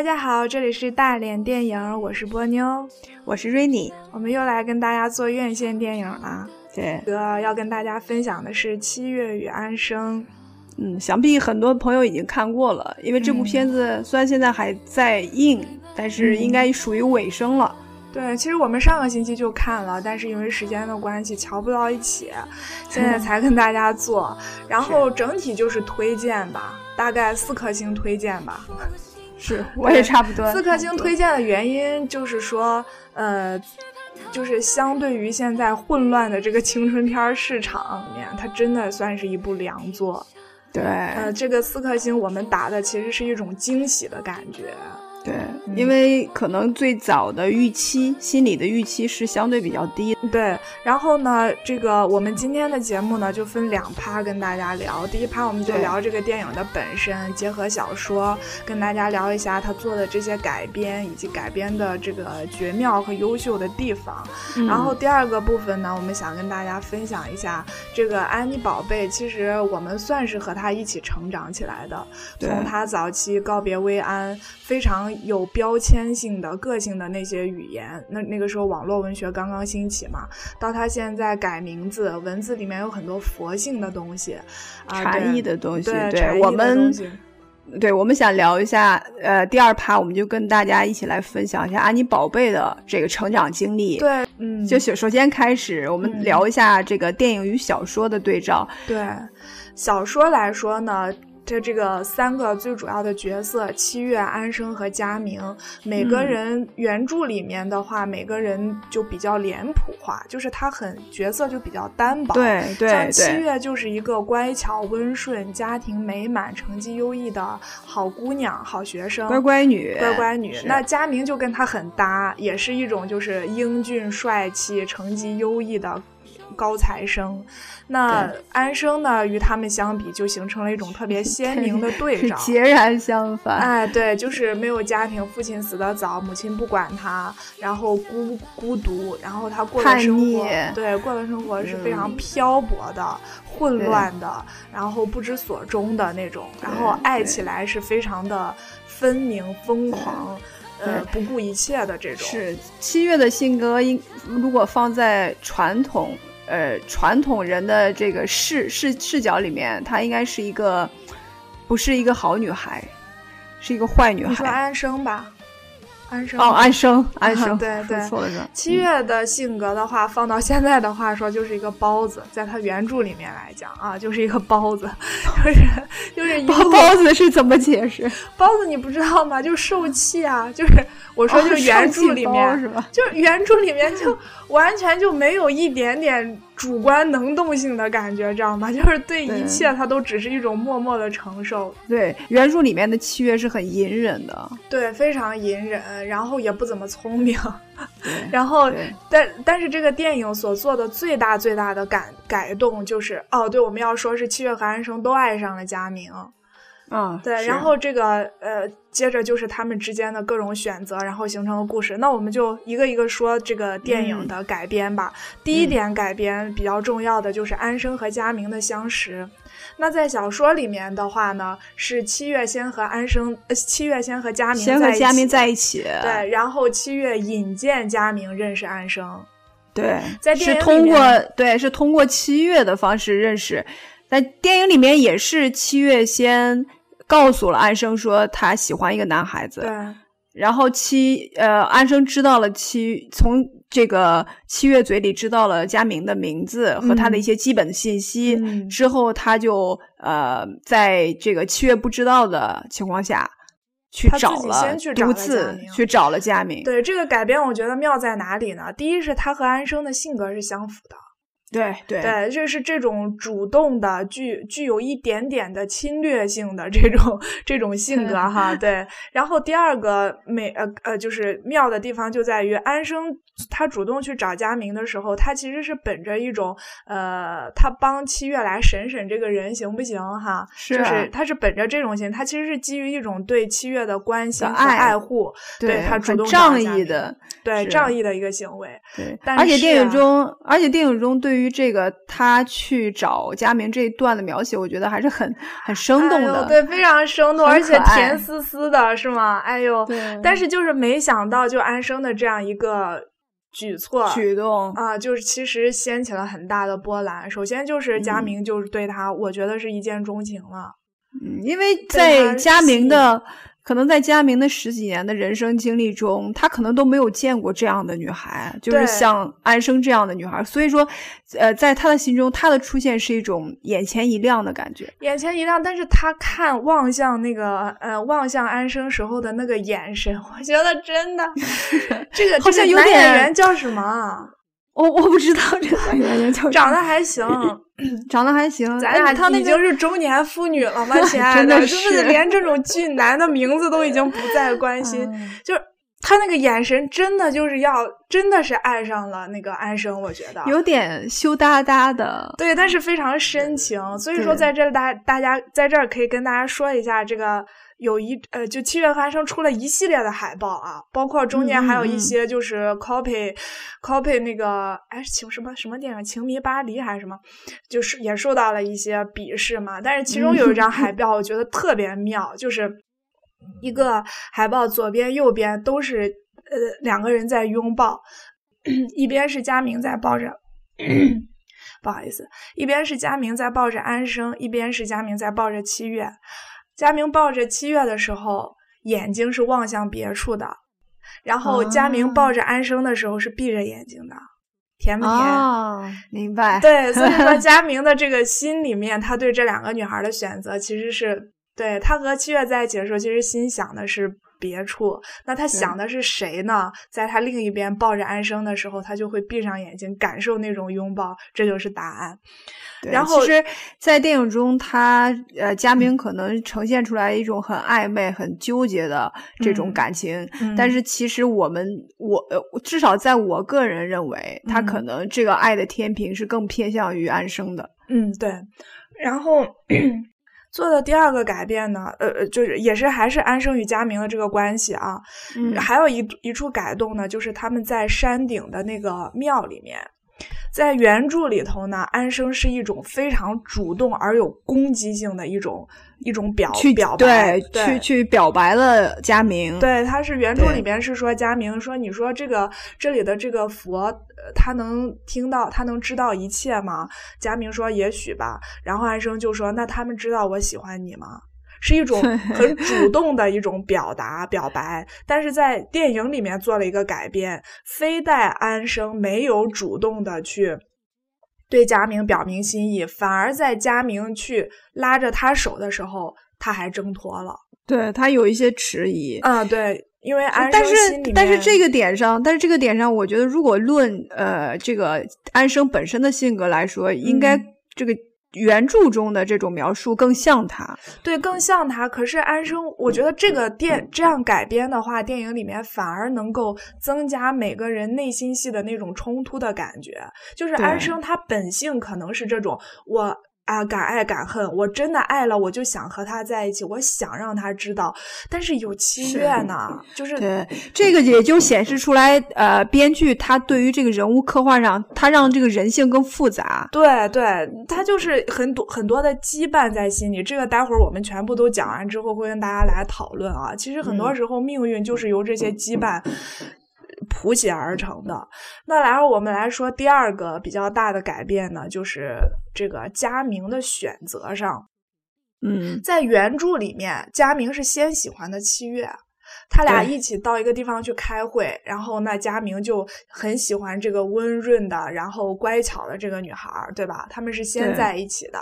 大家好，这里是大连电影，我是波妞，我是瑞妮，我们又来跟大家做院线电影了。对，这个要跟大家分享的是《七月与安生》。嗯，想必很多朋友已经看过了，因为这部片子虽然现在还在映，但是应该属于尾声了。对，其实我们上个星期就看了，但是因为时间的关系瞧不到一起，现在才跟大家做。然后整体就是推荐吧，大概四颗星推荐吧。是，我也差不多。四颗星推荐的原因就是说，呃，就是相对于现在混乱的这个青春片市场里面，它真的算是一部良作。对，呃，这个四颗星我们打的其实是一种惊喜的感觉。对，因为可能最早的预期，心理的预期是相对比较低。对，然后呢，这个我们今天的节目呢就分两趴跟大家聊。第一趴我们就聊这个电影的本身，结合小说跟大家聊一下他做的这些改编以及改编的这个绝妙和优秀的地方。然后第二个部分呢，我们想跟大家分享一下这个安妮宝贝，其实我们算是和他一起成长起来的，从他早期告别薇安，非常。有标签性的、个性的那些语言，那那个时候网络文学刚刚兴起嘛，到他现在改名字，文字里面有很多佛性的东西，禅意的东西。对，我们对，我们想聊一下，呃，第二趴我们就跟大家一起来分享一下安妮宝贝的这个成长经历。对，嗯，就首首先开始，我们聊一下这个电影与小说的对照。对，小说来说呢。这这个三个最主要的角色七月、安生和佳明，每个人原著里面的话，每个人就比较脸谱化，就是他很角色就比较单薄。对对，像七月就是一个乖巧温顺、家庭美满、成绩优异的好姑娘、好学生、乖乖女、乖乖女。那佳明就跟他很搭，也是一种就是英俊帅气、成绩优异的。高材生，那安生呢？与他们相比，就形成了一种特别鲜明的 对照，截然相反。哎，对，就是没有家庭，父亲死得早，母亲不管他，然后孤孤独，然后他过的生活，对，过的生活是非常漂泊的、混乱的，然后不知所终的那种，然后爱起来是非常的分明、疯狂。呃，不顾一切的这种是七月的性格，应如果放在传统呃传统人的这个视视视角里面，她应该是一个不是一个好女孩，是一个坏女孩。你说安生吧。安生哦，安生，安生，对对，错了七月的性格的话，放到现在的话说，就是一个包子，在他原著里面来讲啊，就是一个包子，就是就是一个包子是怎么解释？包子你不知道吗？就受气啊，就是我说就是原著里面是吧？就原著里面就完全就没有一点点。主观能动性的感觉，知道吗？就是对一切，他都只是一种默默的承受。对，原著里面的七月是很隐忍的，对，非常隐忍，然后也不怎么聪明。然后，但但是这个电影所做的最大最大的改改动就是，哦，对，我们要说是七月和安生都爱上了佳明。嗯，对，然后这个呃，接着就是他们之间的各种选择，然后形成了故事。那我们就一个一个说这个电影的改编吧。第一点改编比较重要的就是安生和佳明的相识。那在小说里面的话呢，是七月先和安生，呃，七月先和佳明先和佳明在一起，对，然后七月引荐佳明认识安生，对，在电影是通过对，是通过七月的方式认识，在电影里面也是七月先。告诉了安生说他喜欢一个男孩子，对。然后七呃，安生知道了七从这个七月嘴里知道了佳明的名字和他的一些基本信息之后，他就呃，在这个七月不知道的情况下去找了，独自去找了佳明。对这个改编，我觉得妙在哪里呢？第一是他和安生的性格是相符的。对对对，就是这种主动的、具具有一点点的侵略性的这种这种性格 哈。对，然后第二个美呃呃，就是妙的地方就在于安生他主动去找佳明的时候，他其实是本着一种呃，他帮七月来审审这个人行不行哈？是，就是他是本着这种心，他其实是基于一种对七月的关心和爱护，对他主动仗义的，对仗义的一个行为。对，而且电影中，而且电影中对于于这个他去找佳明这一段的描写，我觉得还是很很生动的，对，非常生动，而且甜丝丝的，是吗？哎呦，但是就是没想到，就安生的这样一个举措举动啊，就是其实掀起了很大的波澜。首先就是佳明就是对他，我觉得是一见钟情了，嗯，因为在佳明的。可能在佳明的十几年的人生经历中，他可能都没有见过这样的女孩，就是像安生这样的女孩。所以说，呃，在他的心中，她的出现是一种眼前一亮的感觉。眼前一亮，但是他看望向那个呃望向安生时候的那个眼神，我觉得真的，这个好像有点演员叫什么？我我不知道这个演员叫长得还行。长得还行，咱俩他已经是中年妇女了吗？亲爱的，就是连这种俊男的名字都已经不再关心，就是他那个眼神，真的就是要，真的是爱上了那个安生，我觉得有点羞答答的，对，但是非常深情。所以说，在这大大家在这儿可以跟大家说一下这个。有一呃，就七月和安生出了一系列的海报啊，包括中间还有一些就是 copy copy 那个哎情什么什么电影情迷巴黎还是什么，就是也受到了一些鄙视嘛。但是其中有一张海报，我觉得特别妙，就是一个海报左边右边都是呃两个人在拥抱，一边是佳明在抱着，不好意思，一边是佳明在抱着安生，一边是佳明在抱着七月。佳明抱着七月的时候，眼睛是望向别处的；然后佳明抱着安生的时候是闭着眼睛的，甜不甜？明白。对，所以说 佳明的这个心里面，他对这两个女孩的选择，其实是对他和七月在一起的时候，其实心想的是别处。那他想的是谁呢？在他另一边抱着安生的时候，他就会闭上眼睛，感受那种拥抱，这就是答案。然后，其实，在电影中，他呃，佳明可能呈现出来一种很暧昧、很纠结的这种感情。但是，其实我们，我呃，至少在我个人认为，他可能这个爱的天平是更偏向于安生的。嗯，对。然后做的第二个改变呢，呃，就是也是还是安生与佳明的这个关系啊。嗯。还有一一处改动呢，就是他们在山顶的那个庙里面。在原著里头呢，安生是一种非常主动而有攻击性的一种一种表去表白，对，去去表白了佳明。对，他是原著里边是说佳明说，你说这个这里的这个佛，他能听到，他能知道一切吗？佳明说也许吧。然后安生就说，那他们知道我喜欢你吗？是一种 很主动的一种表达表白，但是在电影里面做了一个改变，非但安生没有主动的去对佳明表明心意，反而在佳明去拉着他手的时候，他还挣脱了。对他有一些迟疑啊，对，因为安生心里但是这个点上，但是这个点上，我觉得如果论呃这个安生本身的性格来说，应该这个。原著中的这种描述更像他，对，更像他。可是安生，我觉得这个电这样改编的话，电影里面反而能够增加每个人内心戏的那种冲突的感觉。就是安生他本性可能是这种我。啊，敢爱敢恨，我真的爱了，我就想和他在一起，我想让他知道。但是有七月呢，就是对这个也就显示出来，呃，编剧他对于这个人物刻画上，他让这个人性更复杂。对对，他就是很多很多的羁绊在心里。这个待会儿我们全部都讲完之后，会跟大家来讨论啊。其实很多时候命运就是由这些羁绊。谱写而成的。那然后我们来说第二个比较大的改变呢，就是这个佳明的选择上。嗯，在原著里面，佳明是先喜欢的七月。他俩一起到一个地方去开会，然后那佳明就很喜欢这个温润的，然后乖巧的这个女孩，对吧？他们是先在一起的，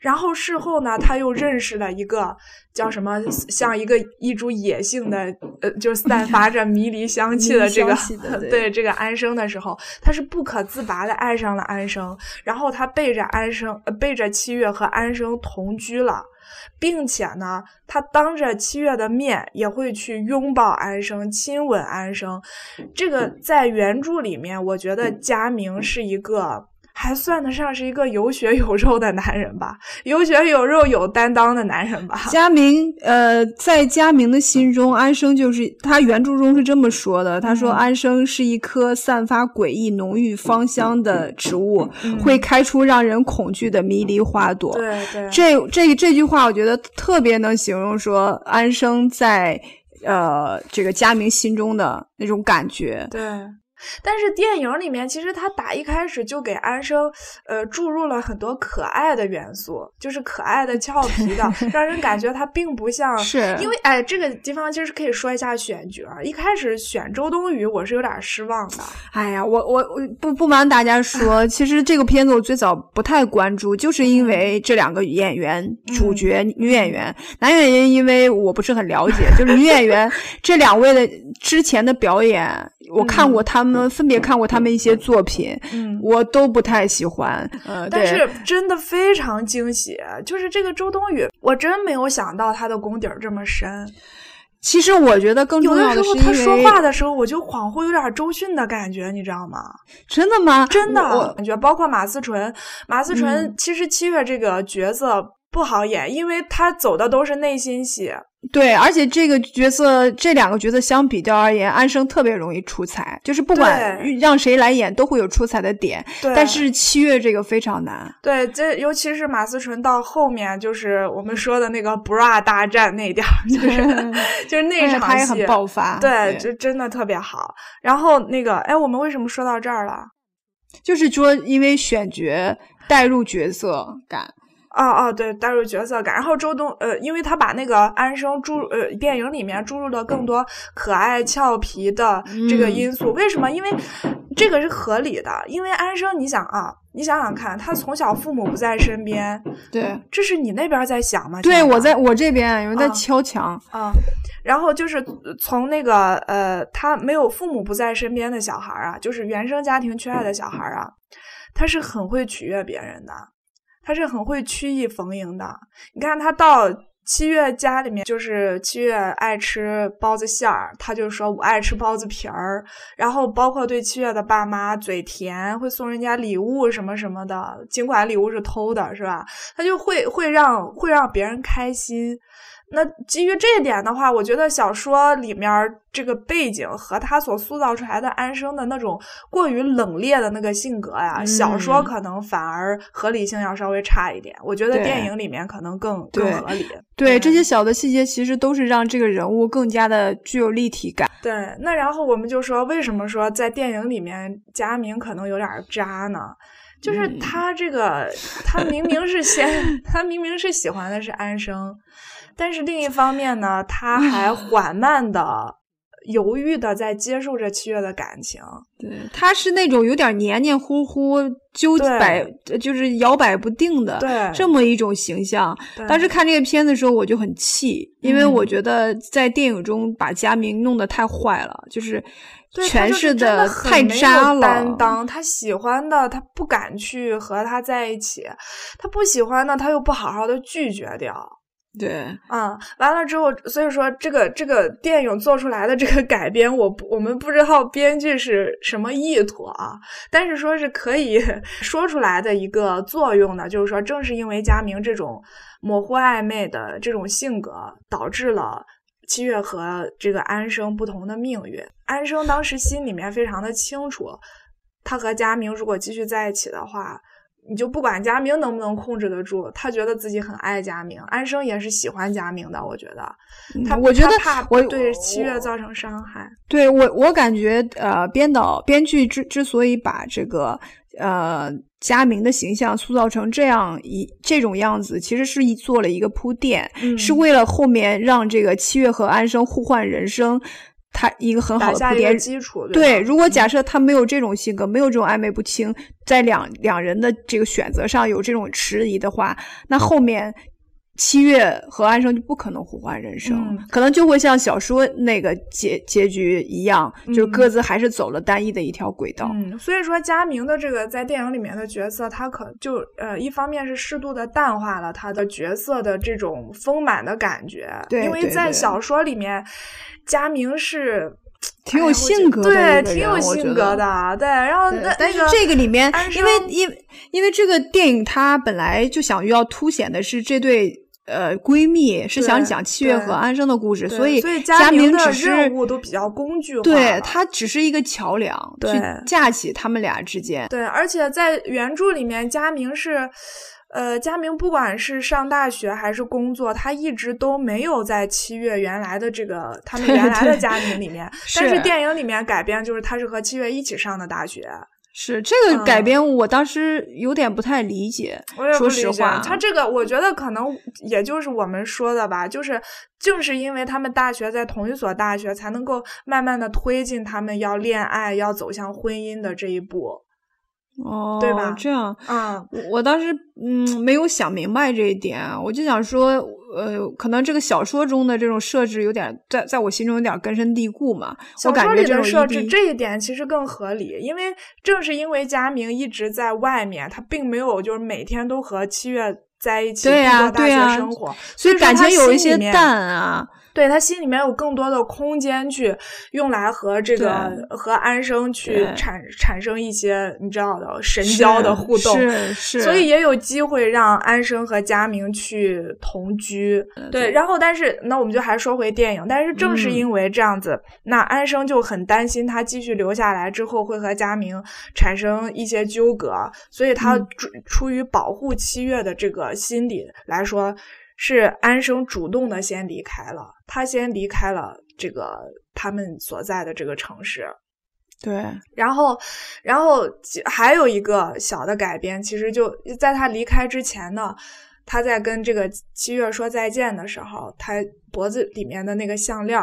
然后事后呢，他又认识了一个叫什么，像一个一株野性的，呃，就散发着迷离香气的这个，对这个安生的时候，他是不可自拔的爱上了安生，然后他背着安生，呃背着七月和安生同居了。并且呢，他当着七月的面也会去拥抱安生、亲吻安生。这个在原著里面，我觉得佳明是一个还算得上是一个有血有肉的男人吧，有血有肉、有担当的男人吧。佳明，呃，在佳明的心中，安生就是他原著中是这么说的：他说，安生是一棵散发诡异浓郁芳香的植物，会开出让人恐惧的迷离花朵。对对，这这这句话，我觉得特别能形容说安生在呃这个佳明心中的那种感觉。对。但是电影里面，其实他打一开始就给安生，呃，注入了很多可爱的元素，就是可爱的、俏皮的，让人感觉他并不像。是因为哎，这个地方其实可以说一下选角。一开始选周冬雨，我是有点失望的。哎呀，我我我不不瞒大家说，其实这个片子我最早不太关注，就是因为这两个演员主角女演员，男演员因为我不是很了解，就是女演员 这两位的之前的表演，我看过他们。们分别看过他们一些作品，嗯，我都不太喜欢，呃，但是真的非常惊喜，就是这个周冬雨，我真没有想到她的功底儿这么深。其实我觉得更重要的是，她说话的时候，我就恍惚有点周迅的感觉，你知道吗？真的吗？真的感觉，包括马思纯，马思纯其实七月这个角色不好演，因为他走的都是内心戏。对，而且这个角色，这两个角色相比较而言，安生特别容易出彩，就是不管让谁来演，都会有出彩的点。但是七月这个非常难。对，这尤其是马思纯到后面，就是我们说的那个 bra 大战那点儿，就是 就是那场戏很爆发。对，就真的特别好。然后那个，哎，我们为什么说到这儿了？就是说，因为选角带入角色感。哦哦，对，带入角色感。然后周冬，呃，因为他把那个安生注，呃，电影里面注入了更多可爱俏皮的这个因素。为什么？因为这个是合理的。因为安生，你想啊，你想想看，他从小父母不在身边，对，这是你那边在想吗？对我在我这边有人在敲墙啊。然后就是从那个呃，他没有父母不在身边的小孩啊，就是原生家庭缺爱的小孩啊，他是很会取悦别人的。他是很会曲意逢迎的。你看，他到七月家里面，就是七月爱吃包子馅儿，他就说我爱吃包子皮儿。然后包括对七月的爸妈嘴甜，会送人家礼物什么什么的，尽管礼物是偷的，是吧？他就会会让会让别人开心。那基于这一点的话，我觉得小说里面这个背景和他所塑造出来的安生的那种过于冷冽的那个性格呀，小说可能反而合理性要稍微差一点。我觉得电影里面可能更更合理。对这些小的细节，其实都是让这个人物更加的具有立体感。对，那然后我们就说，为什么说在电影里面佳明可能有点渣呢？就是他这个，他明明是先，他明明是喜欢的是安生。但是另一方面呢，他还缓慢的、犹豫的在接受着七月的感情。对，他是那种有点黏黏糊糊、纠摆，就是摇摆不定的，对这么一种形象。当时看这个片子的时候，我就很气，因为我觉得在电影中把佳明弄得太坏了，就是诠释的太渣了。担当，他喜欢的他不敢去和他在一起，他不喜欢的他又不好好的拒绝掉。对，嗯，完了之后，所以说这个这个电影做出来的这个改编，我我们不知道编剧是什么意图啊，但是说是可以 说出来的一个作用呢，就是说，正是因为佳明这种模糊暧昧的这种性格，导致了七月和这个安生不同的命运。安生当时心里面非常的清楚，他和佳明如果继续在一起的话。你就不管佳明能不能控制得住，他觉得自己很爱佳明，安生也是喜欢佳明的。我觉得，他我觉得怕我对七月造成伤害。对我，我感觉呃，编导编剧之之所以把这个呃佳明的形象塑造成这样一这种样子，其实是一做了一个铺垫，是为了后面让这个七月和安生互换人生。他一个很好的铺垫基础，对。如果假设他没有这种性格，没有这种暧昧不清，在两两人的这个选择上有这种迟疑的话，那后面七月和安生就不可能互换人生，可能就会像小说那个结结局一样，就各自还是走了单一的一条轨道。嗯，所以说佳明的这个在电影里面的角色，他可就呃，一方面是适度的淡化了他的角色的这种丰满的感觉，对，因为在小说里面。佳明是 挺有性格的，对，挺有性格的，对。然后，但是这个里面，因为因为因为这个电影它本来就想要凸显的是这对呃闺蜜，是想讲七月和安生的故事，所以所以佳明只是任务都比较工具化，对，它只是一个桥梁，去架起他们俩之间。对，而且在原著里面，佳明是。呃，佳明不管是上大学还是工作，他一直都没有在七月原来的这个他们原来的家庭里面。但是电影里面改编就是他是和七月一起上的大学。是这个改编，我当时有点不太理解。说实话，他这个我觉得可能也就是我们说的吧，就是正是因为他们大学在同一所大学，才能够慢慢的推进他们要恋爱、要走向婚姻的这一步。哦，对吧？这样，嗯，我当时嗯没有想明白这一点，我就想说，呃，可能这个小说中的这种设置有点在在我心中有点根深蒂固嘛。小说里的设置这一点其实更合理，因为正是因为佳明一直在外面，他并没有就是每天都和七月在一起度过大学生活，所以感情有一些淡啊。对他心里面有更多的空间去用来和这个和安生去产产生一些你知道的神交的互动，是是，所以也有机会让安生和佳明去同居。对，然后但是那我们就还说回电影，但是正是因为这样子，那安生就很担心他继续留下来之后会和佳明产生一些纠葛，所以他出出于保护七月的这个心理来说。是安生主动的先离开了，他先离开了这个他们所在的这个城市。对，然后，然后还有一个小的改编，其实就在他离开之前呢，他在跟这个七月说再见的时候，他脖子里面的那个项链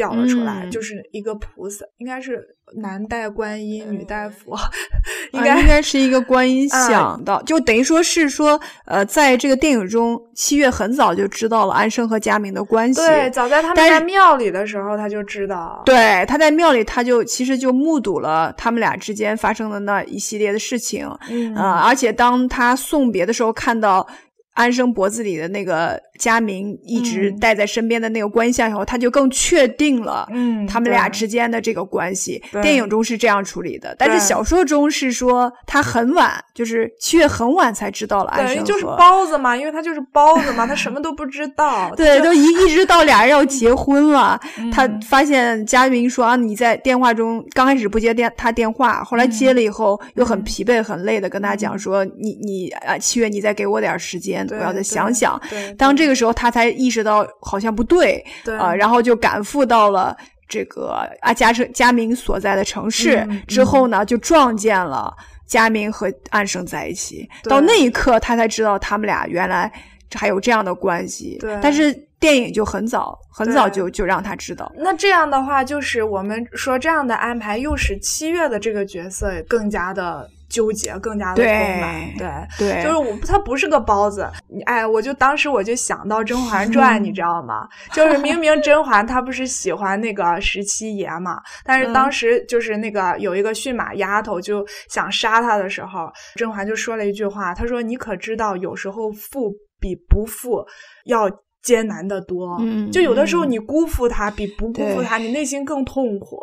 掉了出来，就是一个菩萨，应该是。男戴观音，女戴佛，应该应该是一个观音像的，就等于说是说，呃，在这个电影中，七月很早就知道了安生和佳明的关系。对，早在他们在庙里的时候，他就知道。对，他在庙里，他就其实就目睹了他们俩之间发生的那一系列的事情。嗯，而且当他送别的时候，看到。安生脖子里的那个佳明一直带在身边的那个观相以后，他就更确定了，嗯，他们俩之间的这个关系。电影中是这样处理的，但是小说中是说他很晚，就是七月很晚才知道了安生就是包子嘛，因为他就是包子嘛，他什么都不知道。对，都一 一直到俩人要结婚了，他发现佳明说啊，你在电话中刚开始不接电他电话，后来接了以后又很疲惫很累的跟他讲说，你你啊，七月你再给我点时间。我要再想想。当这个时候，他才意识到好像不对，对啊，然后就赶赴到了这个阿加生佳明所在的城市。之后呢，就撞见了佳明和安生在一起。到那一刻，他才知道他们俩原来还有这样的关系。但是电影就很早很早就就让他知道。那这样的话，就是我们说这样的安排，又使七月的这个角色更加的。纠结更加的丰满，对对，就是我他不是个包子，哎，我就当时我就想到《甄嬛传》，你知道吗？就是明明甄嬛她不是喜欢那个十七爷嘛，但是当时就是那个有一个驯马丫头就想杀他的时候，甄嬛就说了一句话，她说：“你可知道，有时候富比不富要。”艰难的多，就有的时候你辜负他比不辜负他，你内心更痛苦。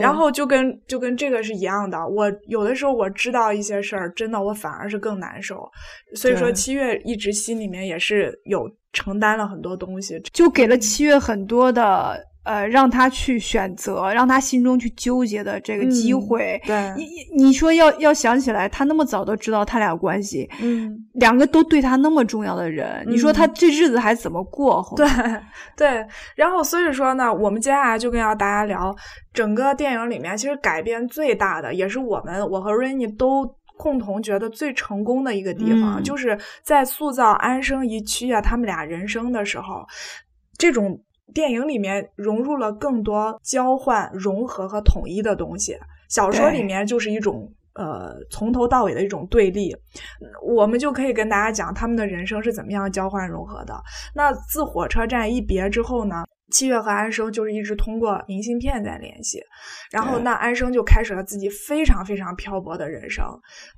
然后就跟就跟这个是一样的。我有的时候我知道一些事儿，真的我反而是更难受。所以说七月一直心里面也是有承担了很多东西，就给了七月很多的。呃，让他去选择，让他心中去纠结的这个机会。对，你你说要要想起来，他那么早都知道他俩关系，嗯，两个都对他那么重要的人，你说他这日子还怎么过？对对，然后所以说呢，我们接下来就跟要大家聊整个电影里面，其实改变最大的，也是我们我和 Rainy 都共同觉得最成功的一个地方，就是在塑造安生一区啊他们俩人生的时候，这种。电影里面融入了更多交换、融合和统一的东西。小说里面就是一种呃从头到尾的一种对立。我们就可以跟大家讲他们的人生是怎么样交换融合的。那自火车站一别之后呢，七月和安生就是一直通过明信片在联系，然后那安生就开始了自己非常非常漂泊的人生。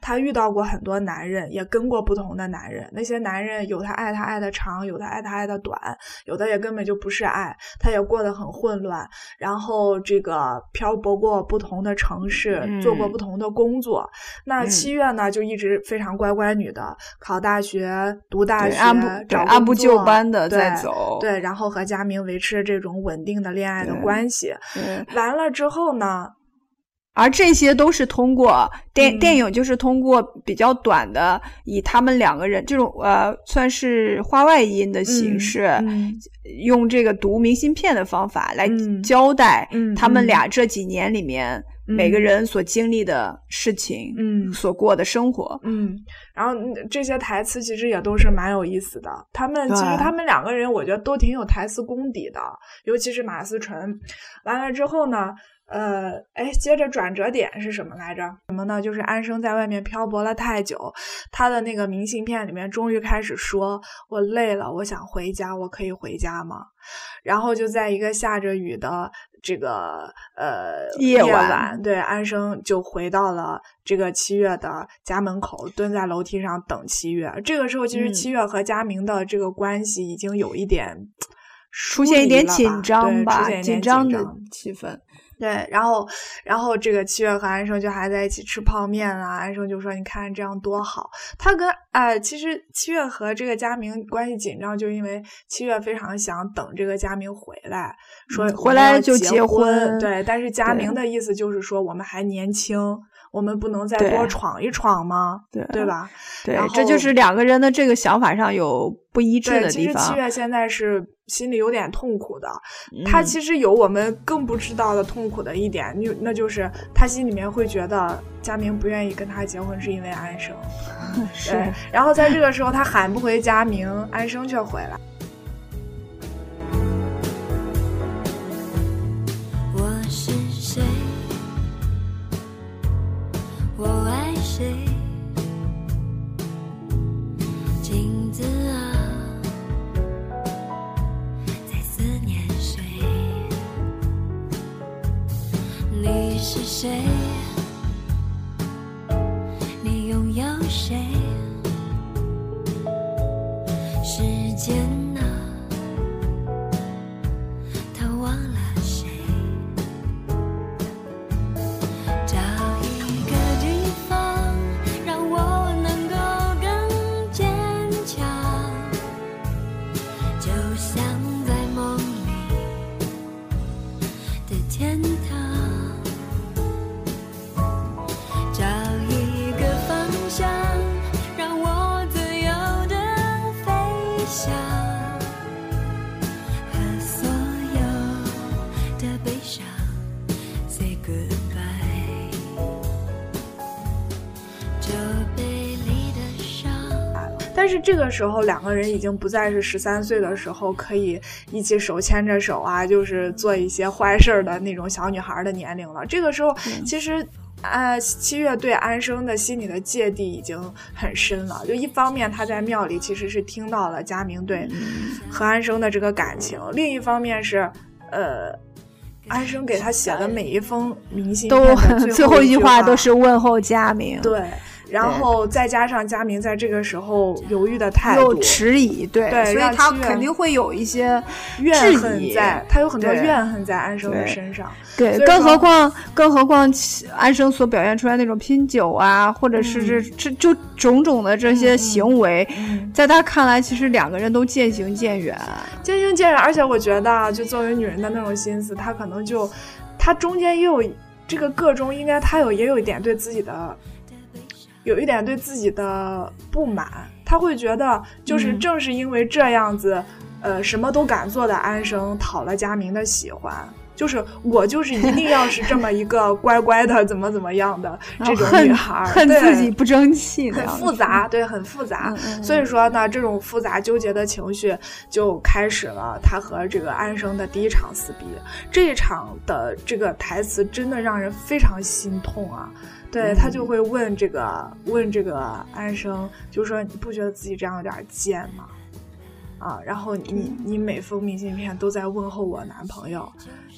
他遇到过很多男人，也跟过不同的男人。那些男人有他爱他爱的长，有的爱他爱的短，有的也根本就不是爱。他也过得很混乱，然后这个漂泊过不同的城市，做过不同的工作。那七月呢，就一直非常乖乖女的，考大学、读大学，找按部就班的在走。对，然后和佳明维持。这种稳定的恋爱的关系，完了之后呢？而这些都是通过电电影，就是通过比较短的，以他们两个人这种呃，算是话外音的形式，用这个读明信片的方法来交代他们俩这几年里面。每个人所经历的事情，嗯，所过的生活，嗯，然后这些台词其实也都是蛮有意思的。他们其实他们两个人，我觉得都挺有台词功底的，尤其是马思纯。完了之后呢，呃，哎，接着转折点是什么来着？什么呢？就是安生在外面漂泊了太久，他的那个明信片里面终于开始说：“我累了，我想回家，我可以回家吗？”然后就在一个下着雨的。这个呃夜晚，对安生就回到了这个七月的家门口，蹲在楼梯上等七月。这个时候，其实七月和佳明的这个关系已经有一点出现一点紧张吧，紧张的气氛。对，然后，然后这个七月和安生就还在一起吃泡面啊。安生就说：“你看这样多好。”他跟哎，其实七月和这个佳明关系紧张，就因为七月非常想等这个佳明回来，说回来就结婚。对，但是佳明的意思就是说，我们还年轻，我们不能再多闯一闯吗？对，对吧？对，这就是两个人的这个想法上有不一致的地方。其实七月现在是。心里有点痛苦的，他其实有我们更不知道的痛苦的一点，那那就是他心里面会觉得佳明不愿意跟他结婚是因为安生，是。然后在这个时候他喊不回佳明，安生却回来。是这个时候，两个人已经不再是十三岁的时候可以一起手牵着手啊，就是做一些坏事儿的那种小女孩的年龄了。这个时候，其实，呃，七月对安生的心里的芥蒂已经很深了。就一方面，他在庙里其实是听到了佳明对和安生的这个感情；另一方面是，呃，安生给他写的每一封明信片最后一句 话都是问候佳明。对。然后再加上佳明在这个时候犹豫的态度，又迟疑，对，所以他肯定会有一些怨恨在，他有很多怨恨在安生的身上。对，更何况，更何况安生所表现出来那种拼酒啊，或者是这这就种种的这些行为，在他看来，其实两个人都渐行渐远，渐行渐远。而且我觉得，就作为女人的那种心思，他可能就，他中间也有这个个中，应该他有也有一点对自己的。有一点对自己的不满，他会觉得，就是正是因为这样子，呃，什么都敢做的安生讨了佳明的喜欢。就是我就是一定要是这么一个乖乖的，怎么怎么样的 这种女孩，恨自己不争气，很复杂，对，很复杂。所以说呢，这种复杂纠结的情绪就开始了。他和这个安生的第一场撕逼，这一场的这个台词真的让人非常心痛啊。对他就会问这个问这个安生，就说你不觉得自己这样有点贱吗？啊，然后你你每封明信片都在问候我男朋友，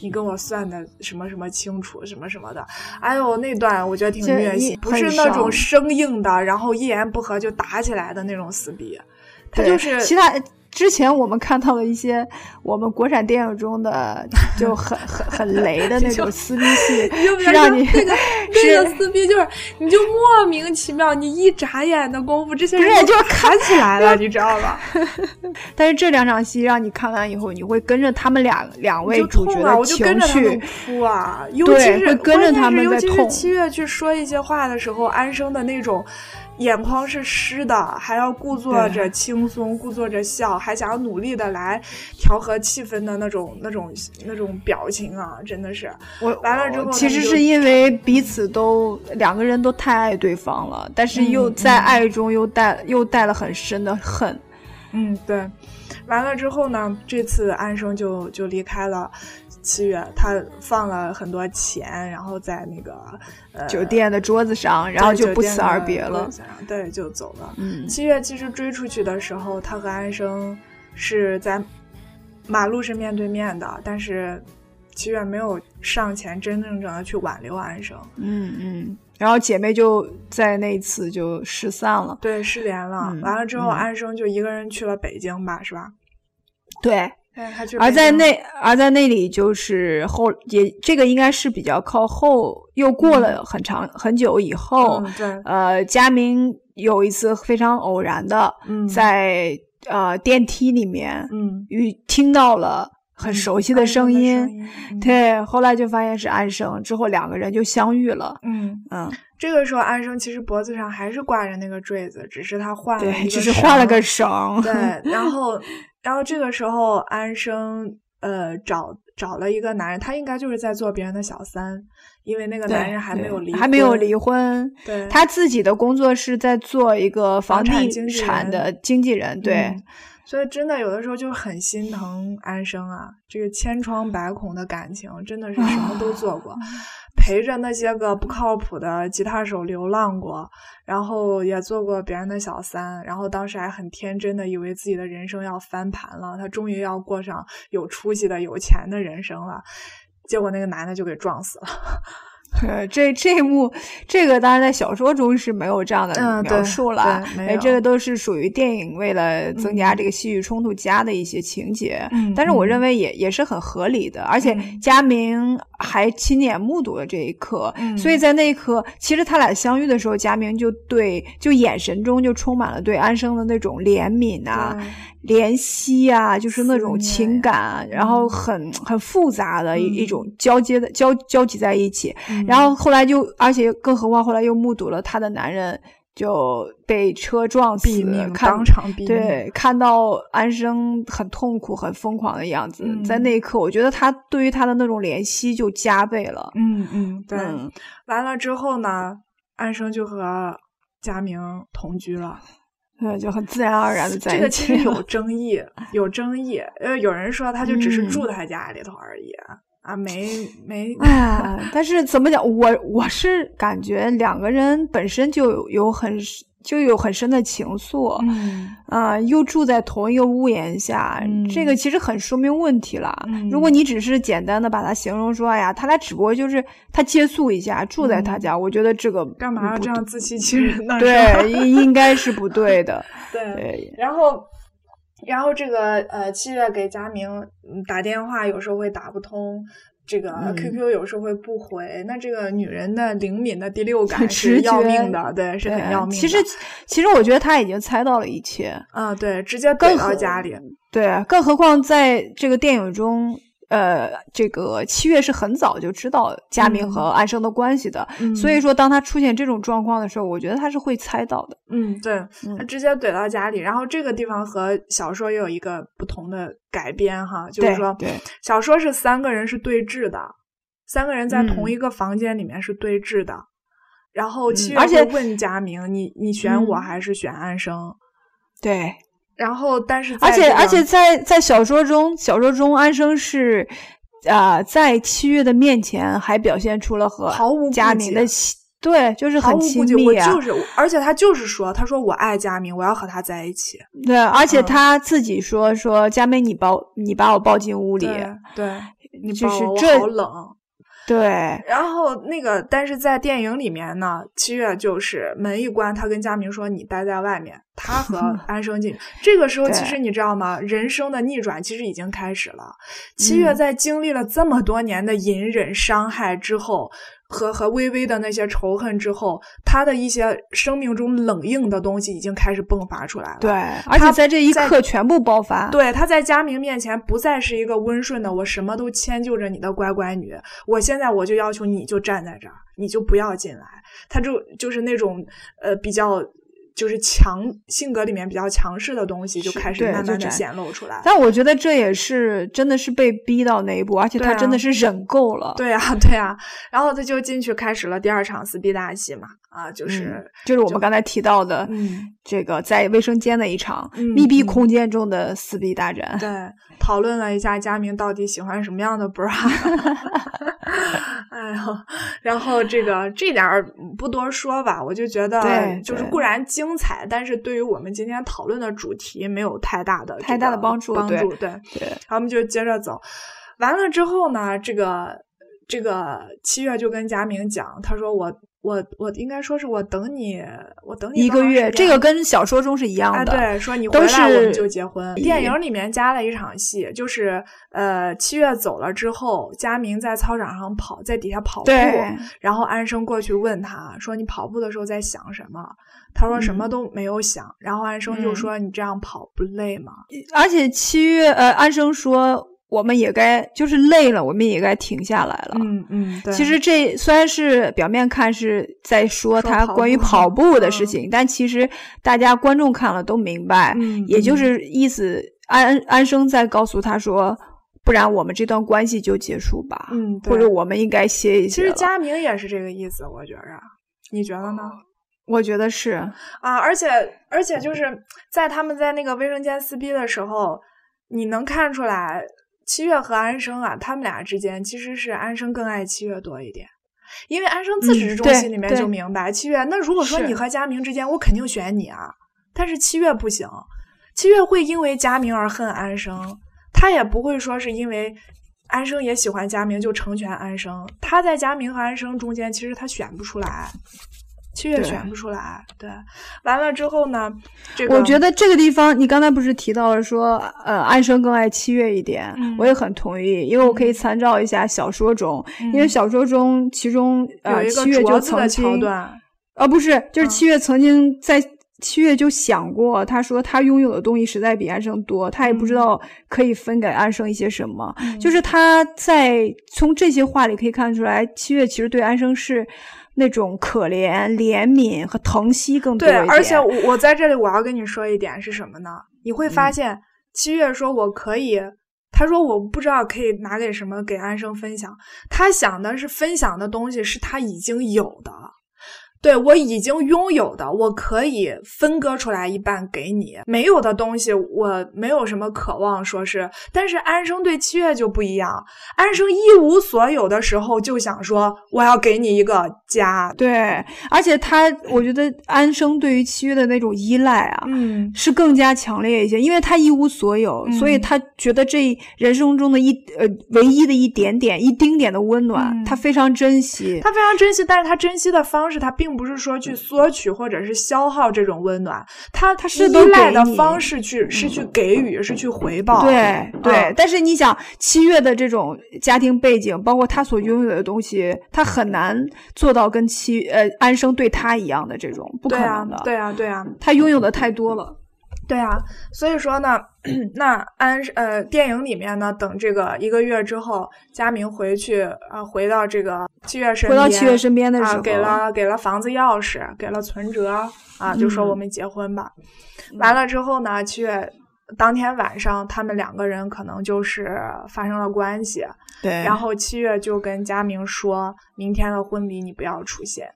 你跟我算的什么什么清楚什么什么的，哎呦那段我觉得挺虐心，不是那种生硬的，然后一言不合就打起来的那种撕逼，他就是其他。之前我们看到了一些我们国产电影中的 就很很很雷的那种撕逼戏，是让你那个 那个撕逼就是你就莫名其妙，你一眨眼的功夫，这些人就砍起来了，你知道吧？但是这两场戏让你看完以后，你会跟着他们俩两位主角的情绪哭啊，尤其是跟着他们在痛。七月去说一些话的时候，安生的那种。眼眶是湿的，还要故作着轻松，故作着笑，还想要努力的来调和气氛的那种、那种、那种表情啊，真的是。我完了之后，其实是因为彼此都两个人都太爱对方了，但是又在爱中又带又带了很深的恨。嗯，对。完了之后呢，这次安生就就离开了。七月，他放了很多钱，然后在那个呃酒店的桌子上，然后就不辞而别了。对，就走了。七月其实追出去的时候，他和安生是在马路是面对面的，但是七月没有上前真正正的去挽留安生。嗯嗯。然后姐妹就在那次就失散了，对，失联了。完了之后，安生就一个人去了北京吧，是吧？对。而在那，而在那里就是后也这个应该是比较靠后，又过了很长很久以后，呃，佳明有一次非常偶然的在呃电梯里面，嗯，与听到了很熟悉的声音，对，后来就发现是安生，之后两个人就相遇了，嗯嗯，这个时候安生其实脖子上还是挂着那个坠子，只是他换了，只是换了个绳，对，然后。然后这个时候，安生呃找找了一个男人，他应该就是在做别人的小三，因为那个男人还没有离还没有离婚。对，他自己的工作是在做一个房地产的经纪人。对，所以真的有的时候就很心疼安生啊，这个千疮百孔的感情，真的是什么都做过。陪着那些个不靠谱的吉他手流浪过，然后也做过别人的小三，然后当时还很天真的以为自己的人生要翻盘了，他终于要过上有出息的有钱的人生了，结果那个男的就给撞死了。这这一幕，这个当然在小说中是没有这样的描述了。哎，这个都是属于电影为了增加这个戏剧冲突加的一些情节。嗯，但是我认为也也是很合理的。而且佳明还亲眼目睹了这一刻，所以在那一刻，其实他俩相遇的时候，佳明就对，就眼神中就充满了对安生的那种怜悯啊。怜惜啊，就是那种情感，然后很很复杂的一一种交接的交交集在一起，然后后来就，而且更何况后来又目睹了她的男人就被车撞死，当场毙命。对，看到安生很痛苦、很疯狂的样子，在那一刻，我觉得他对于他的那种怜惜就加倍了。嗯嗯，对。完了之后呢，安生就和佳明同居了。对，就很自然而然的在一起。这个其实有争议，有争议。呃，有人说他就只是住他家里头而已啊，没没。哎，但是怎么讲？我我是感觉两个人本身就有有很。就有很深的情愫，嗯啊，又住在同一个屋檐下，这个其实很说明问题了。如果你只是简单的把它形容说，哎呀，他俩只不过就是他借宿一下，住在他家，我觉得这个干嘛要这样自欺欺人呢？对，应该是不对的。对，然后，然后这个呃，七月给佳明打电话，有时候会打不通。这个 QQ 有时候会不回，那这个女人的灵敏的第六感是要命的，对，是很要命。其实，其实我觉得他已经猜到了一切。啊，对，直接怼到家里。对，更何况在这个电影中。呃，这个七月是很早就知道佳明和安生的关系的，所以说当他出现这种状况的时候，我觉得他是会猜到的。嗯，对，他直接怼到家里，然后这个地方和小说也有一个不同的改编哈，就是说，对，小说是三个人是对峙的，三个人在同一个房间里面是对峙的，然后七月会问佳明，你你选我还是选安生？对。然后，但是而且而且在在小说中，小说中安生是，啊，在七月的面前还表现出了和毫无佳明的对，就是很亲密啊。就是，而且他就是说，他说我爱佳明，我要和他在一起。对，而且他自己说说佳明，你抱你把我抱进屋里，对，你就是这好冷。对，然后那个，但是在电影里面呢，七月就是门一关，他跟佳明说：“你待在外面。”他和 安生进。这个时候，其实你知道吗？人生的逆转其实已经开始了。七月在经历了这么多年的隐忍、伤害之后。和和微微的那些仇恨之后，他的一些生命中冷硬的东西已经开始迸发出来了。对，而且在这一刻全部爆发。对，他在佳明面前不再是一个温顺的，我什么都迁就着你的乖乖女。我现在我就要求你就站在这儿，你就不要进来。他就就是那种呃比较。就是强性格里面比较强势的东西就开始慢慢的显露出来，但我觉得这也是真的是被逼到那一步，而且他真的是忍够了。对呀，对呀，然后他就进去开始了第二场撕逼大戏嘛，啊，就是就是我们刚才提到的，这个在卫生间的一场密闭空间中的撕逼大战。对，讨论了一下佳明到底喜欢什么样的 bra。哎呦，然后这个这点儿不多说吧，我就觉得就是固然精彩，但是对于我们今天讨论的主题没有太大的太大的帮助。帮助对对，然后我们就接着走。完了之后呢，这个这个七月就跟佳明讲，他说我。我我应该说是我等你，我等你一个月。这个跟小说中是一样的。对，说你回来我们就结婚。电影里面加了一场戏，就是呃七月走了之后，佳明在操场上跑，在底下跑步，然后安生过去问他说：“你跑步的时候在想什么？”他说：“什么都没有想。”然后安生就说：“你这样跑不累吗？”而且七月呃安生说。我们也该就是累了，我们也该停下来了。嗯嗯，其实这虽然是表面看是在说他关于跑步的事情，但其实大家观众看了都明白，也就是意思安安生在告诉他说，不然我们这段关系就结束吧。嗯，或者我们应该歇一歇。其实佳明也是这个意思，我觉着，你觉得呢？我觉得是啊，而且而且就是在他们在那个卫生间撕逼的时候，你能看出来。七月和安生啊，他们俩之间其实是安生更爱七月多一点，因为安生自始至终心里面就明白七月。那如果说你和佳明之间，我肯定选你啊。但是七月不行，七月会因为佳明而恨安生，他也不会说是因为安生也喜欢佳明就成全安生。他在佳明和安生中间，其实他选不出来。七月选不出来，对，完了之后呢？这个我觉得这个地方，你刚才不是提到了说，呃，安生更爱七月一点，我也很同意，因为我可以参照一下小说中，因为小说中其中呃七月就曾经，呃不是，就是七月曾经在七月就想过，他说他拥有的东西实在比安生多，他也不知道可以分给安生一些什么，就是他在从这些话里可以看出来，七月其实对安生是。那种可怜、怜悯和疼惜更多一点。对，而且我在这里我要跟你说一点是什么呢？你会发现，七月说我可以，他说我不知道可以拿给什么给安生分享。他想的是分享的东西是他已经有的。对我已经拥有的，我可以分割出来一半给你；没有的东西，我没有什么渴望说是。但是安生对七月就不一样，安生一无所有的时候就想说我要给你一个家。对，而且他，我觉得安生对于七月的那种依赖啊，嗯，是更加强烈一些，因为他一无所有，所以他觉得这人生中的一呃唯一的一点点、一丁点的温暖，他非常珍惜。他非常珍惜，但是他珍惜的方式，他并。不是说去索取或者是消耗这种温暖，他他是依赖的方式去是去给予，是去回报。对对，但是你想，七月的这种家庭背景，包括他所拥有的东西，他很难做到跟七呃安生对他一样的这种，不可能的。对啊，对啊，他拥有的太多了。对啊，所以说呢，那安呃电影里面呢，等这个一个月之后，佳明回去啊，回到这个七月身边，回到七月身边的时候，给了给了房子钥匙，给了存折啊，就说我们结婚吧。完了之后呢，七月当天晚上，他们两个人可能就是发生了关系。对，然后七月就跟佳明说，明天的婚礼你不要出现。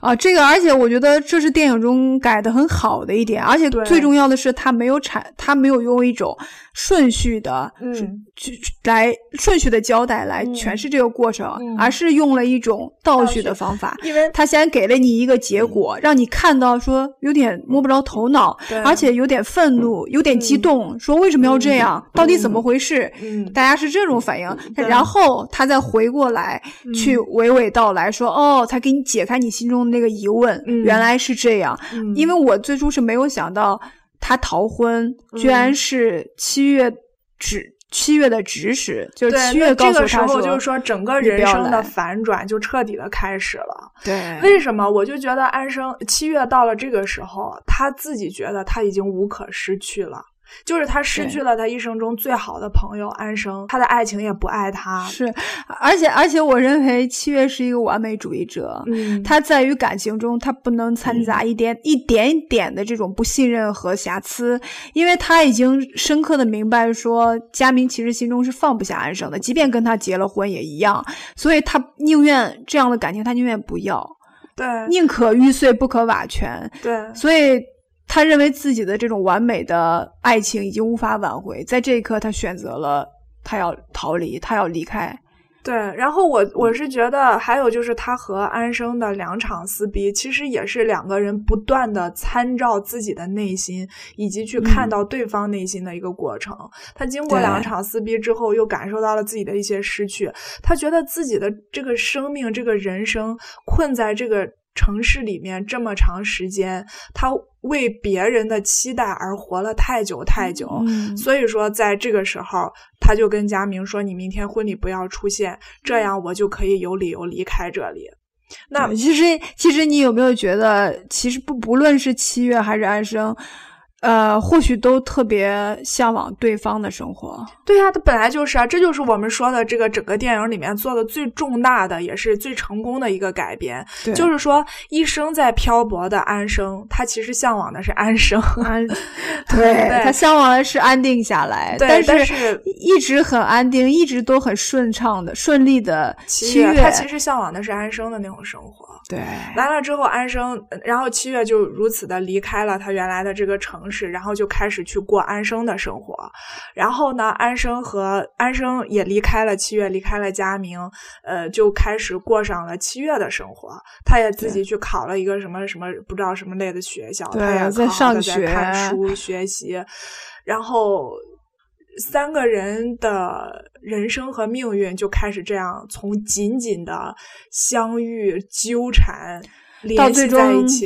啊，这个，而且我觉得这是电影中改的很好的一点，而且最重要的是，他没有产，他没有用一种顺序的，嗯，去来顺序的交代来诠释这个过程，而是用了一种倒叙的方法，因为他先给了你一个结果，让你看到说有点摸不着头脑，而且有点愤怒，有点激动，说为什么要这样，到底怎么回事？嗯，大家是这种反应，然后他再回过来去娓娓道来说，哦，才给你解开你心。心中那个疑问，原来是这样，因为我最初是没有想到他逃婚，居然是七月指七月的指使，就是七月告诉他说，就是说整个人生的反转就彻底的开始了。对，为什么？我就觉得安生七月到了这个时候，他自己觉得他已经无可失去了。就是他失去了他一生中最好的朋友安生，他的爱情也不爱他。是，而且而且，我认为七月是一个完美主义者。嗯，他在于感情中，他不能掺杂一点一点点的这种不信任和瑕疵，因为他已经深刻的明白说，佳明其实心中是放不下安生的，即便跟他结了婚也一样。所以他宁愿这样的感情，他宁愿不要。对，宁可玉碎不可瓦全。对，所以。他认为自己的这种完美的爱情已经无法挽回，在这一刻，他选择了他要逃离，他要离开。对，然后我我是觉得，还有就是他和安生的两场撕逼，其实也是两个人不断的参照自己的内心，以及去看到对方内心的一个过程。他经过两场撕逼之后，又感受到了自己的一些失去，他觉得自己的这个生命、这个人生困在这个。城市里面这么长时间，他为别人的期待而活了太久太久，所以说在这个时候，他就跟佳明说：“你明天婚礼不要出现，这样我就可以有理由离开这里。”那其实，其实你有没有觉得，其实不不论是七月还是安生。呃，或许都特别向往对方的生活。对呀，他本来就是啊，这就是我们说的这个整个电影里面做的最重大的，也是最成功的一个改编。就是说，一生在漂泊的安生，他其实向往的是安生。安，对他向往的是安定下来，但是一直很安定，一直都很顺畅的、顺利的七月，他其实向往的是安生的那种生活。对，完了之后，安生，然后七月就如此的离开了他原来的这个城市。然后就开始去过安生的生活，然后呢，安生和安生也离开了七月，离开了佳明，呃，就开始过上了七月的生活。他也自己去考了一个什么什么不知道什么类的学校，他也在上学、看书、学习。然后三个人的人生和命运就开始这样从紧紧的相遇纠缠。到最终，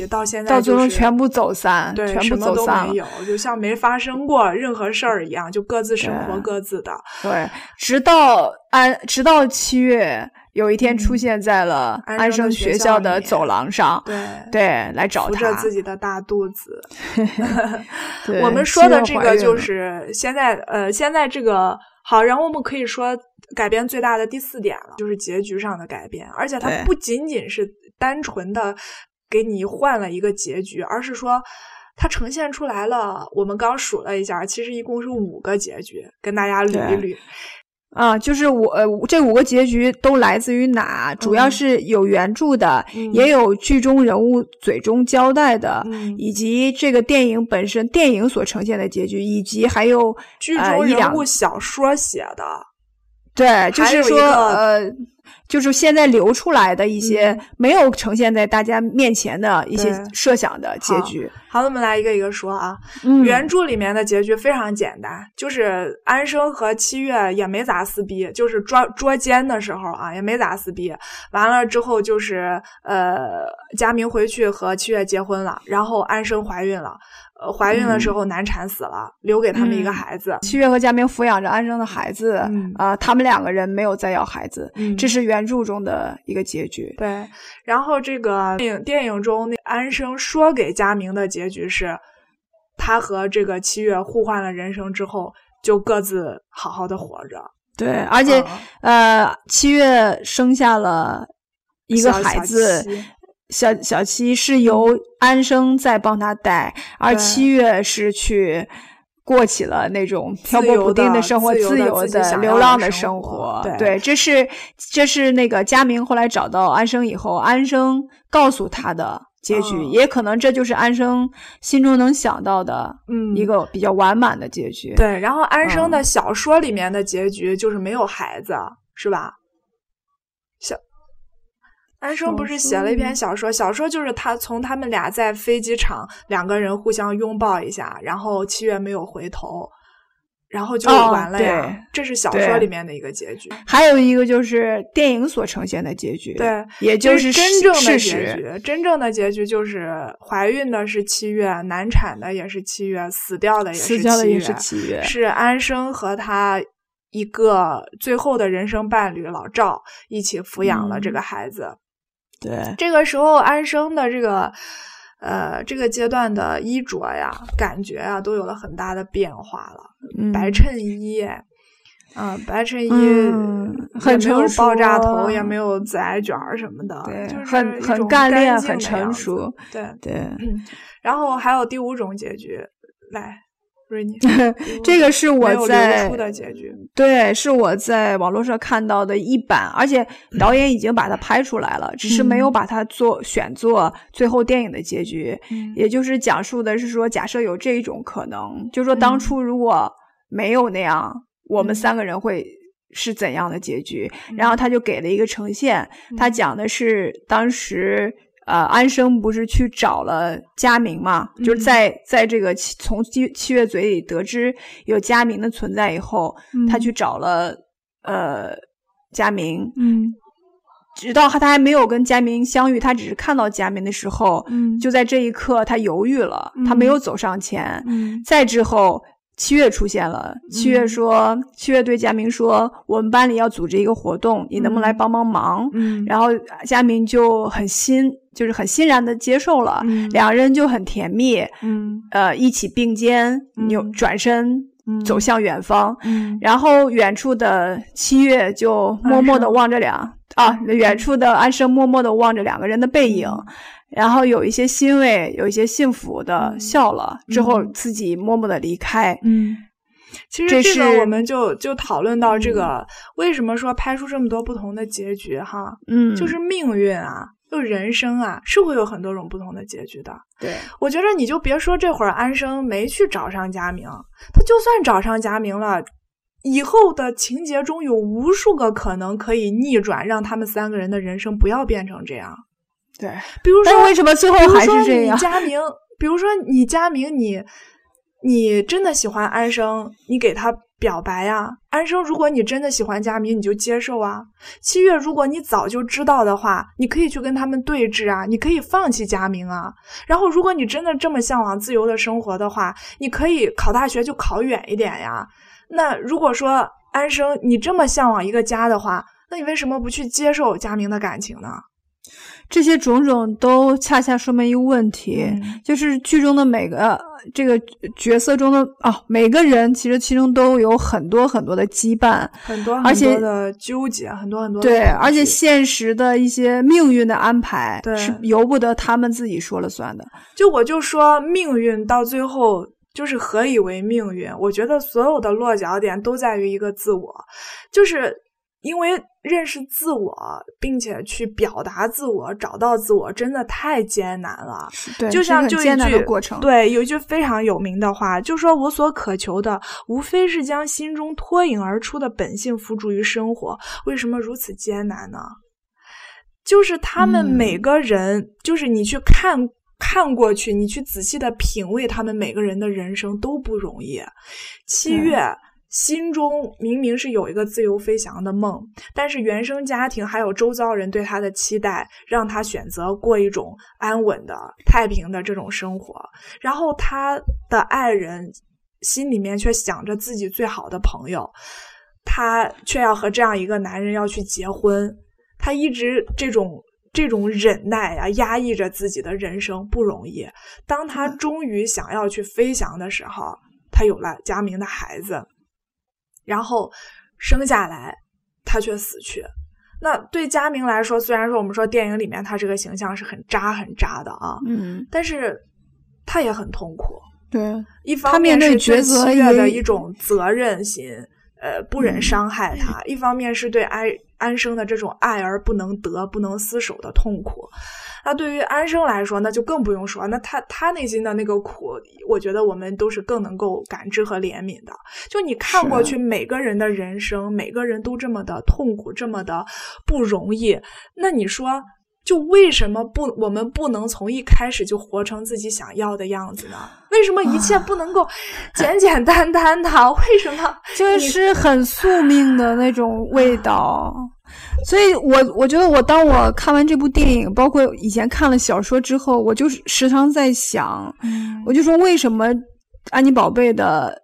到现在，到最终全部走散，对，全部走散没有，就像没发生过任何事儿一样，就各自生活各自的。对，直到安，直到七月有一天出现在了安生学校的走廊上，对对，来找他，扶着自己的大肚子。我们说的这个就是现在，呃，现在这个好，然后我们可以说改编最大的第四点了，就是结局上的改变，而且它不仅仅是。单纯的给你换了一个结局，而是说它呈现出来了。我们刚数了一下，其实一共是五个结局，跟大家捋一捋。啊，就是我这五个结局都来自于哪？主要是有原著的，也有剧中人物嘴中交代的，以及这个电影本身电影所呈现的结局，以及还有剧中人物小说写的。对，就是说呃。就是现在流出来的一些没有呈现在大家面前的一些设想的结局。好，我们来一个一个说啊。原著里面的结局非常简单，就是安生和七月也没咋撕逼，就是捉捉奸的时候啊，也没咋撕逼。完了之后就是呃，佳明回去和七月结婚了，然后安生怀孕了。呃，怀孕的时候难产死了，留给他们一个孩子。七月和佳明抚养着安生的孩子，啊，他们两个人没有再要孩子，这是原著中的一个结局。对，然后这个电影电影中那安生说给佳明的结局是，他和这个七月互换了人生之后，就各自好好的活着。对，而且呃，七月生下了一个孩子。小小七是由安生在帮他带，而七月是去过起了那种漂泊不定的生活，自由的流浪的生活。对，这是这是那个佳明后来找到安生以后，安生告诉他的结局，也可能这就是安生心中能想到的，嗯，一个比较完满的结局。对，然后安生的小说里面的结局就是没有孩子，是吧？小。安生不是写了一篇小说，小说就是他从他们俩在飞机场两个人互相拥抱一下，然后七月没有回头，然后就完了呀。这是小说里面的一个结局。还有一个就是电影所呈现的结局，对，也就是真正的结局。真正的结局就是怀孕的是七月，难产的也是七月，死掉的也是七月，是安生和他一个最后的人生伴侣老赵一起抚养了这个孩子。对，这个时候安生的这个，呃，这个阶段的衣着呀，感觉啊，都有了很大的变化了。白衬衣，嗯，白衬衣，嗯很没有爆炸头，也没有自来卷儿什么的，对，很很干练，很成熟。对对，然后还有第五种结局，来。这个是我在的结局，对，是我在网络上看到的一版，而且导演已经把它拍出来了，只是没有把它做选做最后电影的结局。也就是讲述的是说，假设有这一种可能，就说当初如果没有那样，我们三个人会是怎样的结局？然后他就给了一个呈现，他讲的是当时。呃，安生不是去找了佳明嘛？就是在在这个七从七七月嘴里得知有佳明的存在以后，他去找了呃佳明。嗯，直到他他还没有跟佳明相遇，他只是看到佳明的时候，嗯，就在这一刻他犹豫了，他没有走上前。嗯，再之后。七月出现了，七月说，七月对佳明说，我们班里要组织一个活动，你能不能来帮帮忙？嗯，然后佳明就很欣，就是很欣然的接受了，两人就很甜蜜，嗯，呃，一起并肩，扭转身走向远方，嗯，然后远处的七月就默默的望着两啊，远处的安生默默的望着两个人的背影。然后有一些欣慰，有一些幸福的笑了，之后自己默默的离开。嗯，其实这个我们就就讨论到这个，为什么说拍出这么多不同的结局？哈，嗯，就是命运啊，就人生啊，是会有很多种不同的结局的。对，我觉得你就别说这会儿安生没去找上佳明，他就算找上佳明了，以后的情节中有无数个可能可以逆转，让他们三个人的人生不要变成这样。对，比如说为什么最后还是这样？佳明，比如说你佳明，你你真的喜欢安生，你给他表白呀。安生，如果你真的喜欢佳明，你就接受啊。七月，如果你早就知道的话，你可以去跟他们对峙啊，你可以放弃佳明啊。然后，如果你真的这么向往自由的生活的话，你可以考大学就考远一点呀。那如果说安生你这么向往一个家的话，那你为什么不去接受佳明的感情呢？这些种种都恰恰说明一个问题，就是剧中的每个这个角色中的啊，每个人其实其中都有很多很多的羁绊，很多很多的纠结，很多很多对，而且现实的一些命运的安排是由不得他们自己说了算的。就我就说，命运到最后就是何以为命运？我觉得所有的落脚点都在于一个自我，就是。因为认识自我，并且去表达自我、找到自我，真的太艰难了。对，就像就一句过程。对，有一句非常有名的话，就说我所渴求的，无非是将心中脱颖而出的本性付诸于生活。为什么如此艰难呢？就是他们每个人，就是你去看看过去，你去仔细的品味他们每个人的人生都不容易。七月。心中明明是有一个自由飞翔的梦，但是原生家庭还有周遭人对他的期待，让他选择过一种安稳的、太平的这种生活。然后他的爱人心里面却想着自己最好的朋友，他却要和这样一个男人要去结婚。他一直这种这种忍耐啊，压抑着自己的人生不容易。当他终于想要去飞翔的时候，他有了佳明的孩子。然后生下来，他却死去。那对佳明来说，虽然说我们说电影里面他这个形象是很渣很渣的啊，嗯，但是他也很痛苦。对，一方面是对七月的一种责任心，呃，不忍伤害他；一方面是对安安生的这种爱而不能得、不能厮守的痛苦。那对于安生来说，那就更不用说。那他他内心的那个苦，我觉得我们都是更能够感知和怜悯的。就你看过去，每个人的人生，每个人都这么的痛苦，这么的不容易。那你说，就为什么不我们不能从一开始就活成自己想要的样子呢？为什么一切不能够简简单单的？为什么 就是很宿命的那种味道？所以，我我觉得，我当我看完这部电影，包括以前看了小说之后，我就时常在想，我就说，为什么安妮宝贝的？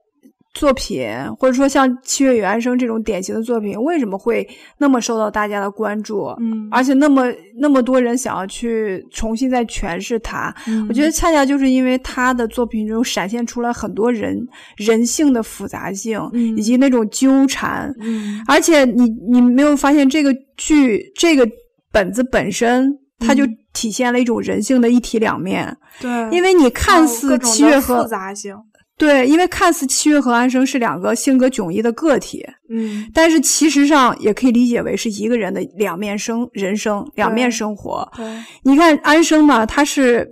作品，或者说像《七月与安生》这种典型的作品，为什么会那么受到大家的关注？嗯，而且那么那么多人想要去重新再诠释它。我觉得恰恰就是因为他的作品中闪现出来很多人人性的复杂性，以及那种纠缠。嗯，而且你你没有发现这个剧这个本子本身，它就体现了一种人性的一体两面。对，因为你看似七月和复杂性。对，因为看似七月和安生是两个性格迥异的个体，嗯，但是其实上也可以理解为是一个人的两面生人生，两面生活。对，你看安生嘛，他是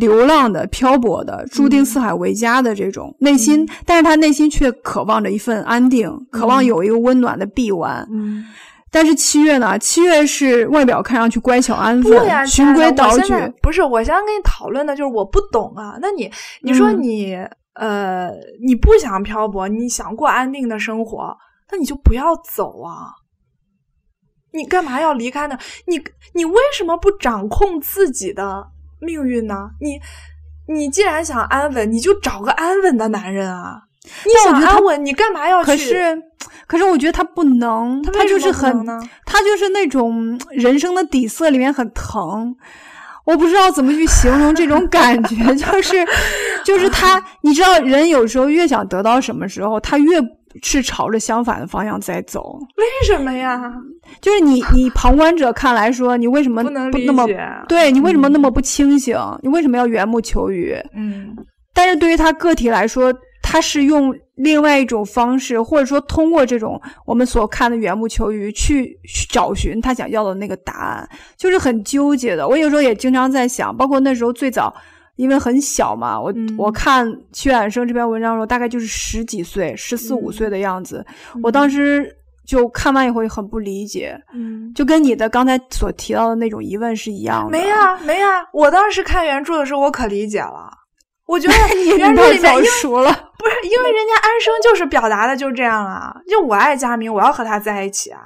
流浪的、漂泊的、注定四海为家的这种内心，但是他内心却渴望着一份安定，渴望有一个温暖的臂弯。嗯，但是七月呢？七月是外表看上去乖巧安分、循规蹈矩。不是，我现在跟你讨论的就是我不懂啊。那你，你说你。呃，你不想漂泊，你想过安定的生活，那你就不要走啊！你干嘛要离开呢？你你为什么不掌控自己的命运呢？你你既然想安稳，你就找个安稳的男人啊！你想安稳，你干嘛要去？可是，可是我觉得他不能，他就是很，他就是那种人生的底色里面很疼。我不知道怎么去形容这种感觉，就是，就是他，你知道，人有时候越想得到什么时候，他越是朝着相反的方向在走。为什么呀？就是你，你旁观者看来说，你为什么不能那么？对你为什么那么不清醒？你为什么要缘木求鱼？嗯，但是对于他个体来说。他是用另外一种方式，或者说通过这种我们所看的缘木求鱼去找寻他想要的那个答案，就是很纠结的。我有时候也经常在想，包括那时候最早，因为很小嘛，我我看屈远生这篇文章的时候，大概就是十几岁、十四五岁的样子。我当时就看完以后也很不理解，嗯，就跟你的刚才所提到的那种疑问是一样的。没呀，没呀，我当时看原著的时候，我可理解了。我觉得原著里面，因为熟了，不是因为人家安生就是表达的就这样啊，就我爱佳明，我要和他在一起啊，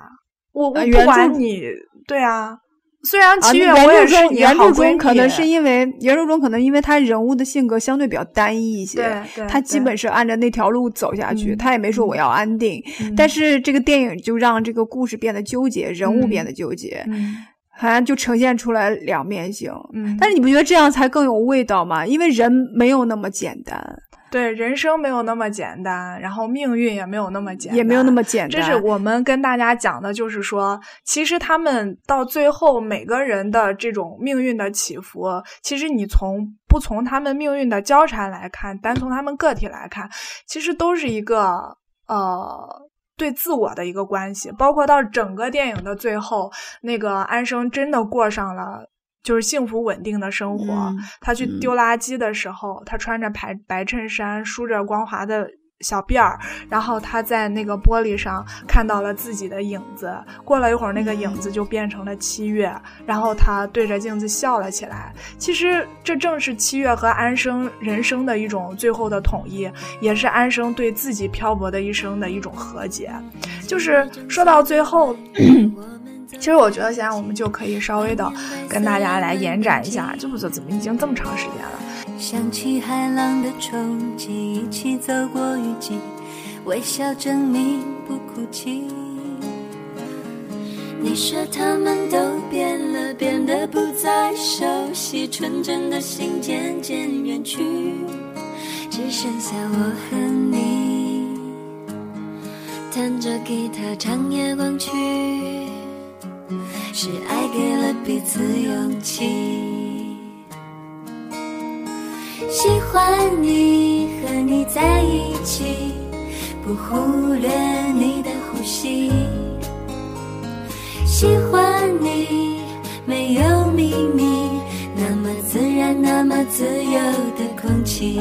我我不管你，对啊，虽然七月我也是原著中可能。是因为原著中可能因为他人物的性格相对比较单一一些，他基本是按照那条路走下去，他也没说我要安定，但是这个电影就让这个故事变得纠结，人物变得纠结。好像就呈现出来两面性，嗯，但是你不觉得这样才更有味道吗？因为人没有那么简单，对，人生没有那么简单，然后命运也没有那么简，也没有那么简单。这是我们跟大家讲的，就是说，其实他们到最后每个人的这种命运的起伏，其实你从不从他们命运的交缠来看，单从他们个体来看，其实都是一个呃。对自我的一个关系，包括到整个电影的最后，那个安生真的过上了就是幸福稳定的生活。他去丢垃圾的时候，他穿着白白衬衫，梳着光滑的。小辫儿，然后他在那个玻璃上看到了自己的影子。过了一会儿，那个影子就变成了七月，然后他对着镜子笑了起来。其实这正是七月和安生人生的一种最后的统一，也是安生对自己漂泊的一生的一种和解。就是说到最后，其实我觉得现在我们就可以稍微的跟大家来延展一下，就不怎么已经这么长时间了。想起海浪的冲击，一起走过雨季，微笑证明不哭泣。你说他们都变了，变得不再熟悉，纯真的心渐渐远去，只剩下我和你，弹着吉他唱夜光曲，是爱给了彼此勇气。喜欢你和你在一起。不忽略你的呼吸。喜欢你，没有秘密，那么自然，那么自由的空气。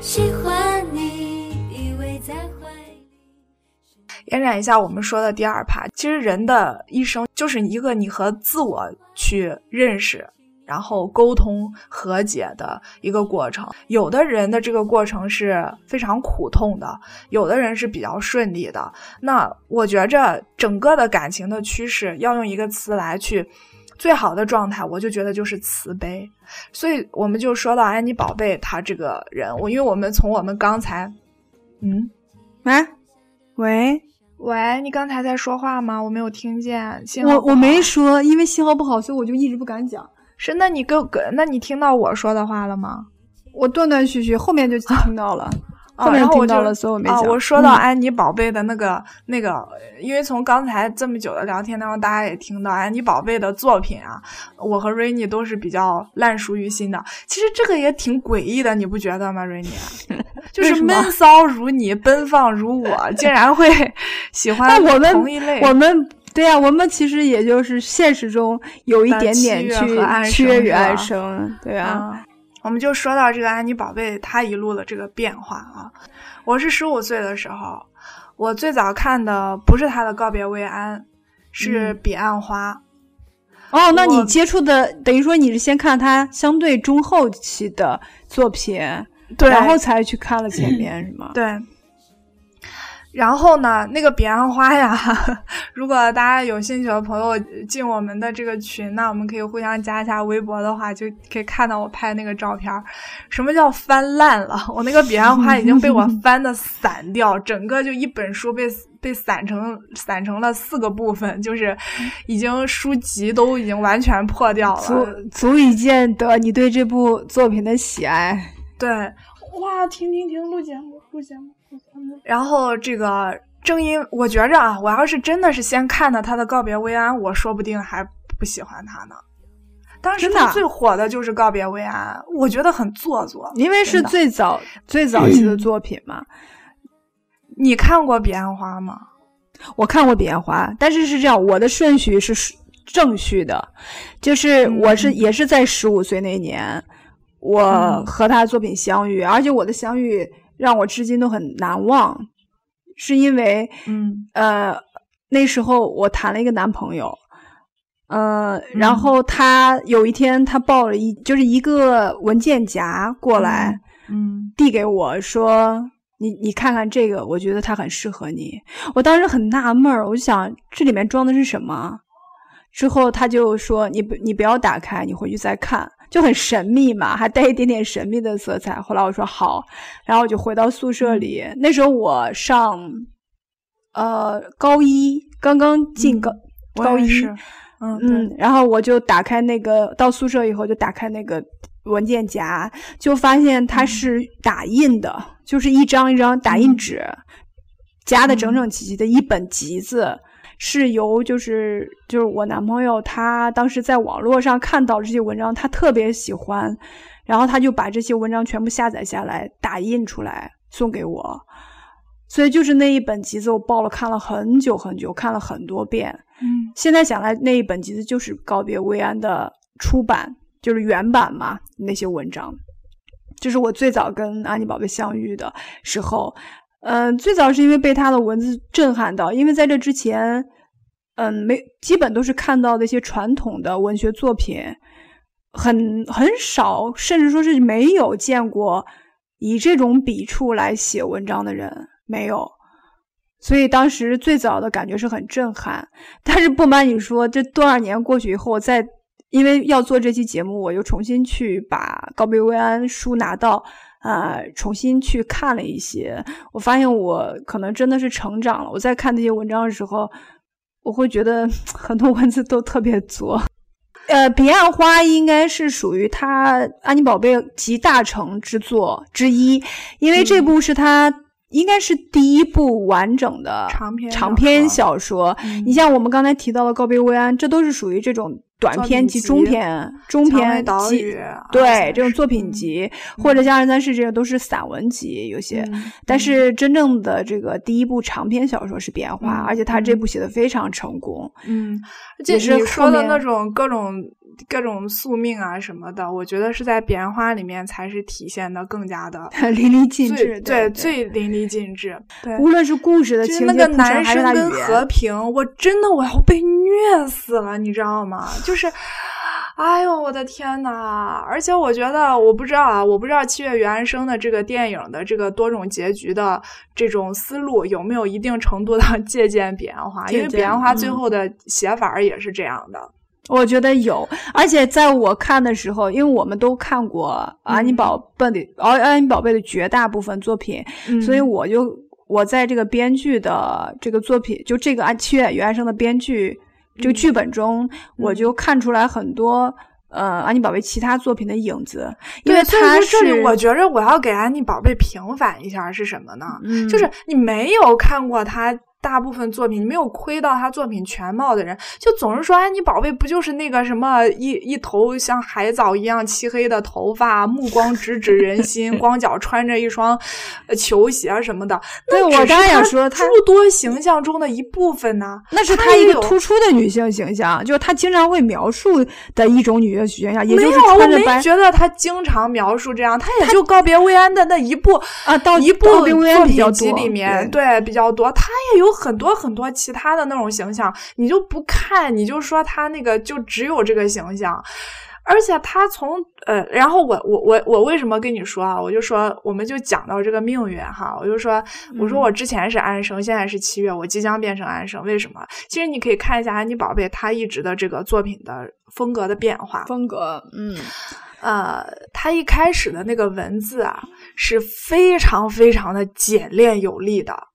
喜欢你，依偎在怀里。延展一下我们说的第二趴，其实人的一生就是一个你和自我去认识。然后沟通和解的一个过程，有的人的这个过程是非常苦痛的，有的人是比较顺利的。那我觉着整个的感情的趋势，要用一个词来去，最好的状态，我就觉得就是慈悲。所以我们就说到安妮宝贝她这个人，我因为我们从我们刚才，嗯，喂，喂，喂，你刚才在说话吗？我没有听见，我我没说，因为信号不好，所以我就一直不敢讲。是，那你跟跟那你听到我说的话了吗？我断断续续，后面就听到了，后面听到了，所以我没讲。我说到安妮宝贝的那个那个，因为从刚才这么久的聊天当中，大家也听到安妮宝贝的作品啊，我和瑞妮都是比较烂熟于心的。其实这个也挺诡异的，你不觉得吗，瑞妮？就是闷骚如你，奔放如我，竟然会喜欢 同一类。我们。对呀，我们其实也就是现实中有一点点去缺与爱生，对啊。我们就说到这个安妮宝贝，她一路的这个变化啊。我是十五岁的时候，我最早看的不是她的告别薇安，是彼岸花。哦，那你接触的等于说你是先看她相对中后期的作品，对，然后才去看了前面，是吗？对。然后呢，那个彼岸花呀，如果大家有兴趣的朋友进我们的这个群，那我们可以互相加一下微博的话，就可以看到我拍那个照片。什么叫翻烂了？我那个彼岸花已经被我翻的散掉，整个就一本书被被散成散成了四个部分，就是已经书籍都已经完全破掉了，足足以见得你对这部作品的喜爱。对，哇，停停停，录节目，录节目。然后这个正因我觉着啊，我要是真的是先看的他的告别薇安，我说不定还不喜欢他呢。当时他最火的就是告别薇安，我觉得很做作，因为是最早最早期的作品嘛。你看过彼岸花吗？我看过彼岸花，但是是这样，我的顺序是正序的，就是我是也是在十五岁那年，我和他作品相遇，而且我的相遇。让我至今都很难忘，是因为，嗯，呃，那时候我谈了一个男朋友，嗯，然后他有一天他抱了一就是一个文件夹过来，嗯，递给我说：“你你看看这个，我觉得它很适合你。”我当时很纳闷儿，我就想这里面装的是什么？之后他就说：“你不你不要打开，你回去再看。”就很神秘嘛，还带一点点神秘的色彩。后来我说好，然后我就回到宿舍里。那时候我上，呃，高一，刚刚进高高一，嗯嗯，然后我就打开那个到宿舍以后就打开那个文件夹，就发现它是打印的，就是一张一张打印纸夹的整整齐齐的一本集子。是由就是就是我男朋友，他当时在网络上看到这些文章，他特别喜欢，然后他就把这些文章全部下载下来，打印出来送给我。所以就是那一本集子，我抱了看了很久很久，看了很多遍。嗯，现在想来，那一本集子就是告别薇安的出版，就是原版嘛，那些文章，就是我最早跟安妮宝贝相遇的时候。嗯，最早是因为被他的文字震撼到，因为在这之前，嗯，没基本都是看到的一些传统的文学作品，很很少，甚至说是没有见过以这种笔触来写文章的人，没有。所以当时最早的感觉是很震撼。但是不瞒你说，这多少年过去以后，在因为要做这期节目，我又重新去把《告别薇安》书拿到。啊，重新去看了一些，我发现我可能真的是成长了。我在看那些文章的时候，我会觉得 很多文字都特别作。呃，《彼岸花》应该是属于他安妮宝贝集大成之作之一，因为这部是他应该是第一部完整的长篇长篇小说。你像我们刚才提到的《告别薇安》，这都是属于这种短篇及中篇、中篇集，对这种作品集，或者《像二三世》这个都是散文集，有些。但是真正的这个第一部长篇小说是《变化》，而且他这部写的非常成功。嗯，也是你说的那种各种。各种宿命啊什么的，我觉得是在《彼岸花》里面才是体现的更加的 淋漓尽致，对，最淋漓尽致。对，无论是故事的情节，那个男生跟和平，我真的我要被虐死了，你知道吗？就是，哎呦我的天呐！而且我觉得，我不知道啊，我不知道《七月与安生》的这个电影的这个多种结局的这种思路有没有一定程度的 借鉴《彼岸花》，因为《彼岸花》最后的写法也是这样的。我觉得有，而且在我看的时候，因为我们都看过安妮宝贝的安安妮宝贝的绝大部分作品，所以我就我在这个编剧的这个作品，就这个《安七月与安生》的编剧这个剧本中，我就看出来很多呃安妮宝贝其他作品的影子。因为他是，我觉着我要给安妮宝贝平反一下是什么呢？就是你没有看过他。大部分作品你没有窥到他作品全貌的人，就总是说：“哎，你宝贝不就是那个什么一一头像海藻一样漆黑的头发，目光直指人心，光脚穿着一双球鞋什么的？”对，我刚才也说，诸多形象中的一部分呢。那是他一个突出的女性形象，就是他经常会描述的一种女性形象。没有，我没觉得他经常描述这样，他也就告别薇安的那一部啊，到一部作品集里面，对比较多，他也有。很多很多其他的那种形象，你就不看，你就说他那个就只有这个形象，而且他从呃，然后我我我我为什么跟你说啊？我就说我们就讲到这个命运哈，我就说我说我之前是安生，现在是七月，我即将变成安生，为什么？其实你可以看一下安妮宝贝她一直的这个作品的风格的变化，风格，嗯，呃，她一开始的那个文字啊是非常非常的简练有力的。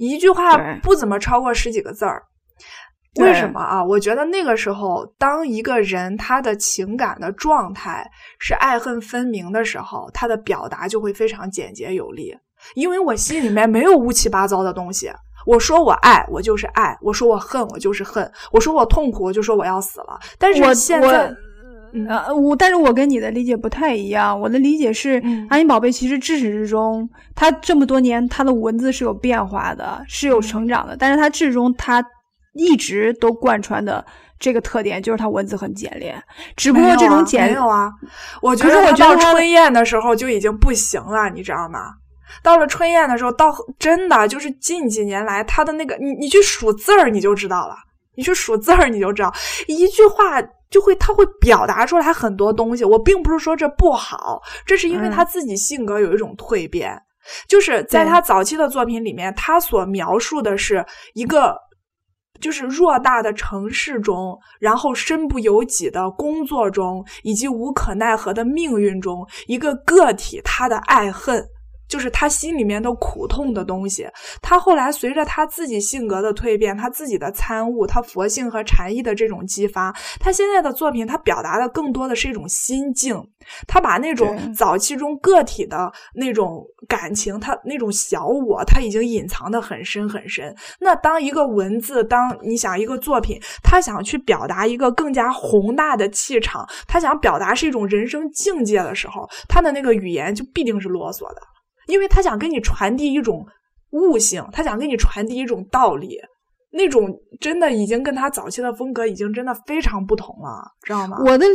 一句话不怎么超过十几个字儿，为什么啊？我觉得那个时候，当一个人他的情感的状态是爱恨分明的时候，他的表达就会非常简洁有力。因为我心里面没有乌七八糟的东西，我说我爱我就是爱，我说我恨我就是恨，我说我痛苦我就说我要死了。但是现在。呃，我但是我跟你的理解不太一样。我的理解是，安妮宝贝其实至始至终，他这么多年，他的文字是有变化的，是有成长的。但是他至终，他一直都贯穿的这个特点就是她文字很简练。只不过这种简没有啊，我觉得我到春燕的时候就已经不行了，你知道吗？到了春燕的时候，到真的就是近几年来，他的那个，你你去数字儿，你就知道了。你去数字儿，你就知道一句话。就会，他会表达出来很多东西。我并不是说这不好，这是因为他自己性格有一种蜕变。就是在他早期的作品里面，他所描述的是一个，就是偌大的城市中，然后身不由己的工作中，以及无可奈何的命运中，一个个体他的爱恨。就是他心里面的苦痛的东西。他后来随着他自己性格的蜕变，他自己的参悟，他佛性和禅意的这种激发，他现在的作品，他表达的更多的是一种心境。他把那种早期中个体的那种感情，他那种小我，他已经隐藏的很深很深。那当一个文字，当你想一个作品，他想去表达一个更加宏大的气场，他想表达是一种人生境界的时候，他的那个语言就必定是啰嗦的。因为他想跟你传递一种悟性，他想跟你传递一种道理，那种真的已经跟他早期的风格已经真的非常不同了，知道吗？我的。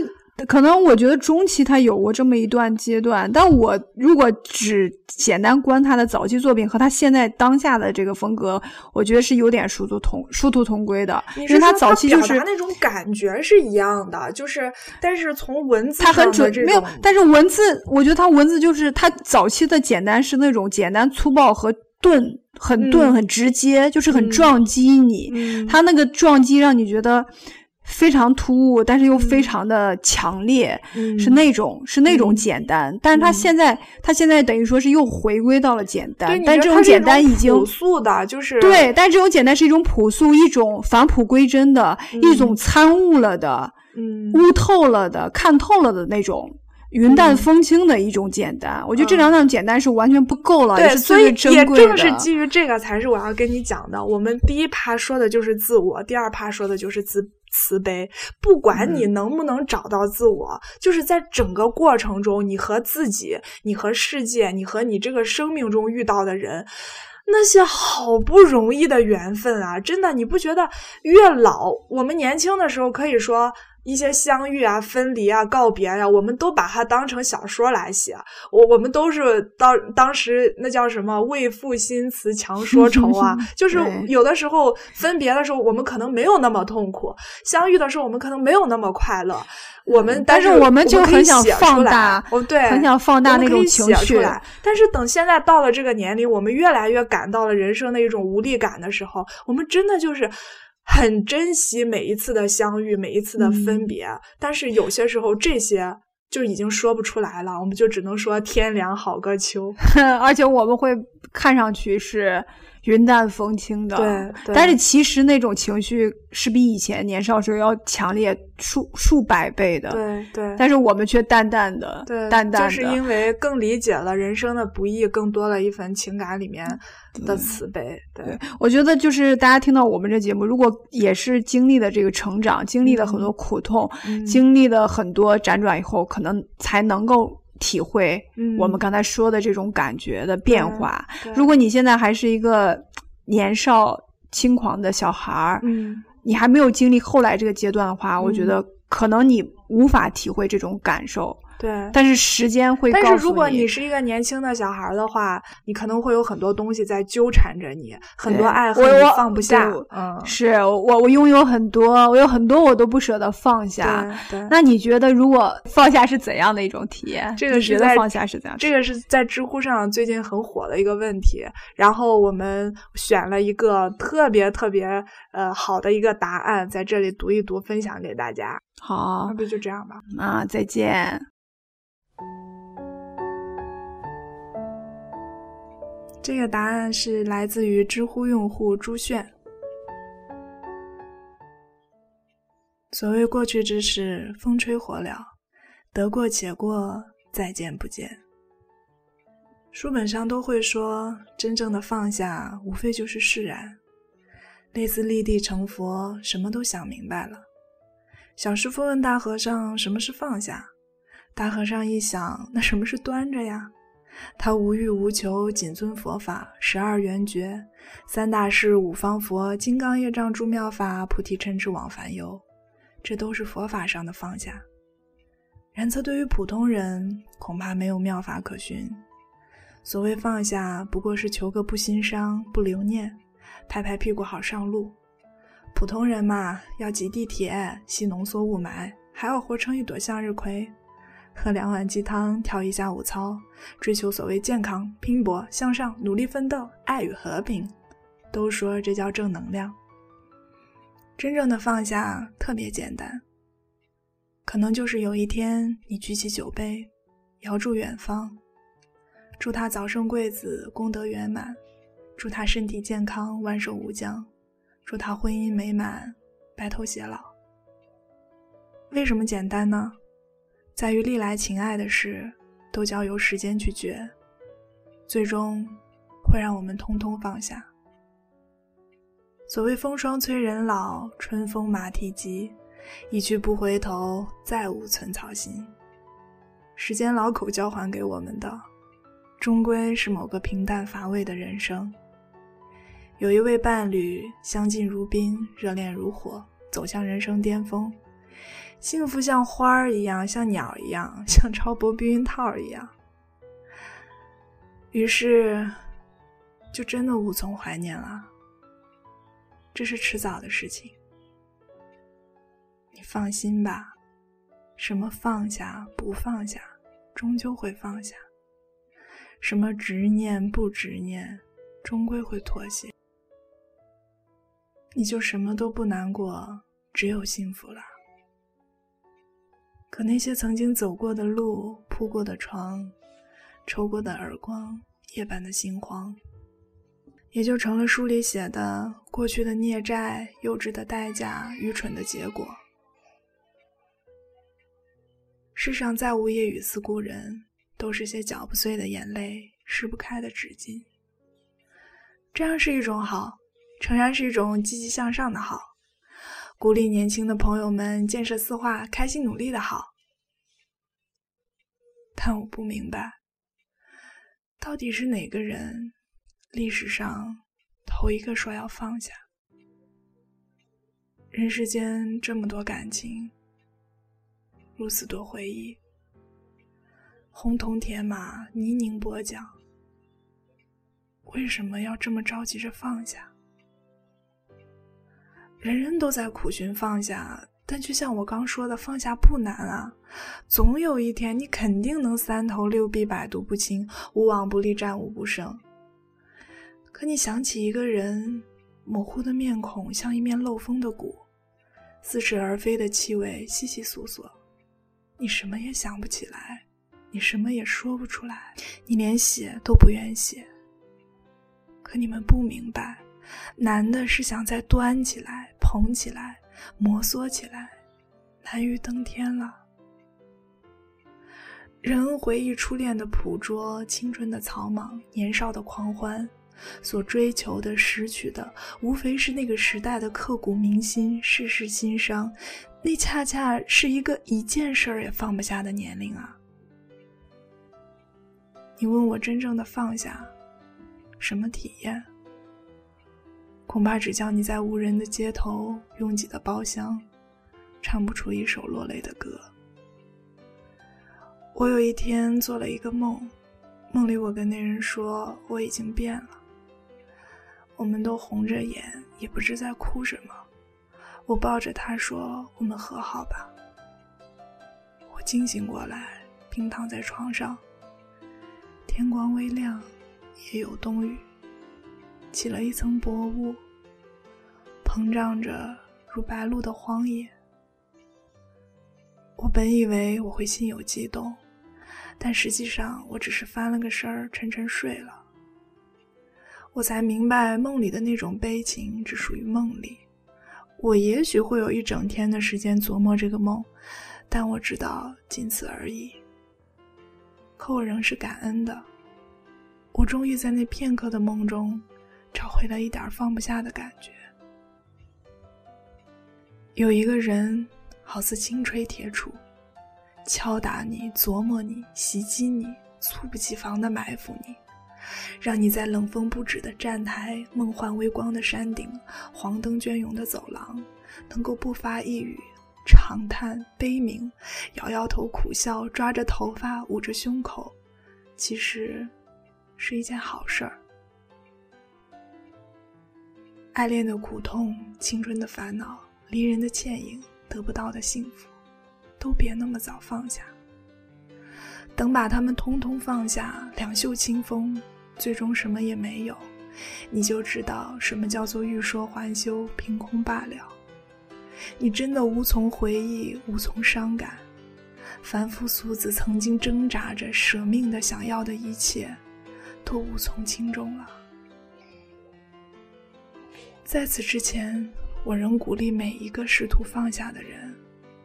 可能我觉得中期他有过这么一段阶段，但我如果只简单观他的早期作品和他现在当下的这个风格，我觉得是有点殊途同殊途同归的。因为他早期就是那种感觉是一样的，就是但是从文字他很准没有，但是文字我觉得他文字就是他早期的简单是那种简单粗暴和钝，很钝很直接，就是很撞击你，他那个撞击让你觉得。非常突兀，但是又非常的强烈，是那种是那种简单。但是他现在他现在等于说是又回归到了简单，但这种简单已经朴素的，就是对。但这种简单是一种朴素，一种返璞归真的一种参悟了的，嗯，悟透了的，看透了的那种云淡风轻的一种简单。我觉得这两种简单是完全不够了，对，所以也正是基于这个，才是我要跟你讲的。我们第一趴说的就是自我，第二趴说的就是自。慈悲，不管你能不能找到自我，就是在整个过程中，你和自己、你和世界、你和你这个生命中遇到的人，那些好不容易的缘分啊！真的，你不觉得越老，我们年轻的时候可以说。一些相遇啊、分离啊、告别呀，我们都把它当成小说来写。我我们都是当当时那叫什么“为赋新词强说愁”啊，就是有的时候分别的时候，我们可能没有那么痛苦；相遇的时候，我们可能没有那么快乐。我们但是我们就很想放大，哦对，很想放大那种情绪。但是等现在到了这个年龄，我们越来越感到了人生的一种无力感的时候，我们真的就是。很珍惜每一次的相遇，每一次的分别，但是有些时候这些就已经说不出来了，我们就只能说天凉好个秋，而且我们会看上去是。云淡风轻的，对，但是其实那种情绪是比以前年少时候要强烈数数百倍的，对对。但是我们却淡淡的，对，淡淡的，就是因为更理解了人生的不易，更多了一份情感里面的慈悲。对，我觉得就是大家听到我们这节目，如果也是经历了这个成长，经历了很多苦痛，经历了很多辗转以后，可能才能够。体会我们刚才说的这种感觉的变化。如果你现在还是一个年少轻狂的小孩儿，嗯，你还没有经历后来这个阶段的话，我觉得可能你无法体会这种感受。对，但是时间会。但是如果你是一个年轻的小孩的话，你可能会有很多东西在纠缠着你，很多爱恨你放不下。嗯，是我我拥有很多，我有很多我都不舍得放下。对，那你觉得如果放下是怎样的一种体验？这个是在放下是怎样？这个是在知乎上最近很火的一个问题。然后我们选了一个特别特别呃好的一个答案，在这里读一读，分享给大家。好，那不就这样吧？啊，再见。这个答案是来自于知乎用户朱炫。所谓过去之事，风吹火燎，得过且过，再见不见。书本上都会说，真正的放下，无非就是释然，类似立地成佛，什么都想明白了。小师傅问大和尚：“什么是放下？”大和尚一想，那什么是端着呀？他无欲无求，谨遵佛法，十二缘觉，三大士，五方佛，金刚业障诸妙法，菩提嗔痴往返忧，这都是佛法上的放下。然则对于普通人，恐怕没有妙法可循。所谓放下，不过是求个不心伤、不留念，拍拍屁股好上路。普通人嘛，要挤地铁，吸浓缩雾霾，还要活成一朵向日葵。喝两碗鸡汤，跳一下午操，追求所谓健康、拼搏、向上、努力奋斗、爱与和平，都说这叫正能量。真正的放下特别简单，可能就是有一天你举起酒杯，遥祝远方，祝他早生贵子，功德圆满；祝他身体健康，万寿无疆；祝他婚姻美满，白头偕老。为什么简单呢？在于历来情爱的事，都交由时间去决，最终会让我们通通放下。所谓风霜催人老，春风马蹄疾，一去不回头，再无寸草心。时间老口交还给我们的，终归是某个平淡乏味的人生。有一位伴侣，相敬如宾，热恋如火，走向人生巅峰。幸福像花儿一样，像鸟一样，像超薄避孕套一样。于是，就真的无从怀念了。这是迟早的事情。你放心吧，什么放下不放下，终究会放下；什么执念不执念，终归会妥协。你就什么都不难过，只有幸福了。可那些曾经走过的路、铺过的床、抽过的耳光、夜半的心慌，也就成了书里写的过去的孽债、幼稚的代价、愚蠢的结果。世上再无夜雨思故人，都是些搅不碎的眼泪，撕不开的纸巾。这样是一种好，诚然是一种积极向上的好，鼓励年轻的朋友们建设四化，开心努力的好。但我不明白，到底是哪个人，历史上头一个说要放下？人世间这么多感情，如此多回忆，红铜铁马，泥泞波桨，为什么要这么着急着放下？人人都在苦寻放下。但就像我刚说的，放下不难啊，总有一天你肯定能三头六臂，百毒不侵，无往不利，战无不胜。可你想起一个人，模糊的面孔像一面漏风的鼓，似是而非的气味悉悉索索，你什么也想不起来，你什么也说不出来，你连写都不愿写。可你们不明白，难的是想再端起来，捧起来。摩挲起来，难于登天了。人回忆初恋的捕捉，青春的草莽，年少的狂欢，所追求的、拾取的，无非是那个时代的刻骨铭心、世事心伤。那恰恰是一个一件事儿也放不下的年龄啊！你问我真正的放下，什么体验？恐怕只叫你在无人的街头、拥挤的包厢，唱不出一首落泪的歌。我有一天做了一个梦，梦里我跟那人说我已经变了。我们都红着眼，也不知在哭什么。我抱着他说：“我们和好吧。”我惊醒过来，平躺在床上。天光微亮，也有冬雨。起了一层薄雾，膨胀着如白露的荒野。我本以为我会心有激动，但实际上我只是翻了个身儿，沉沉睡了。我才明白，梦里的那种悲情只属于梦里。我也许会有一整天的时间琢磨这个梦，但我知道仅此而已。可我仍是感恩的，我终于在那片刻的梦中。找回了一点放不下的感觉。有一个人，好似轻锤铁杵，敲打你，琢磨你，袭击你，猝不及防的埋伏你，让你在冷风不止的站台、梦幻微光的山顶、黄灯隽永的走廊，能够不发一语，长叹悲鸣，摇摇头苦笑，抓着头发，捂着胸口，其实是一件好事儿。爱恋的苦痛，青春的烦恼，离人的倩影，得不到的幸福，都别那么早放下。等把他们通通放下，两袖清风，最终什么也没有，你就知道什么叫做欲说还休，凭空罢了。你真的无从回忆，无从伤感。凡夫俗子曾经挣扎着舍命的想要的一切，都无从轻重了。在此之前，我仍鼓励每一个试图放下的人，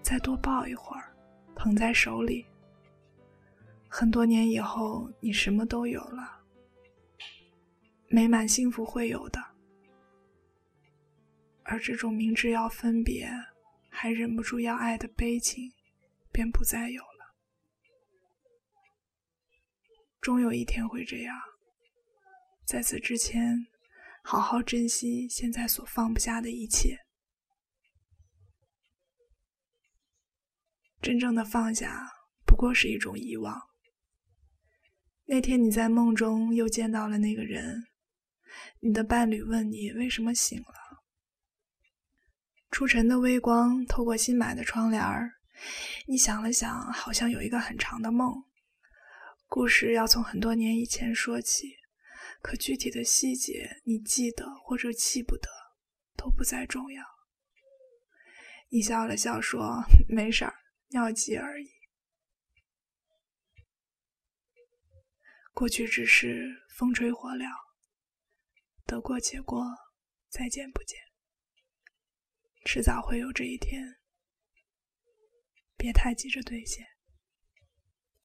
再多抱一会儿，捧在手里。很多年以后，你什么都有了，美满幸福会有的，而这种明知要分别，还忍不住要爱的悲情，便不再有了。终有一天会这样，在此之前。好好珍惜现在所放不下的一切。真正的放下，不过是一种遗忘。那天你在梦中又见到了那个人，你的伴侣问你为什么醒了。初晨的微光透过新买的窗帘儿，你想了想，好像有一个很长的梦，故事要从很多年以前说起。可具体的细节，你记得或者记不得，都不再重要。你笑了笑说：“没事儿，尿急而已。”过去只是风吹火燎，得过且过，再见不见。迟早会有这一天，别太急着兑现。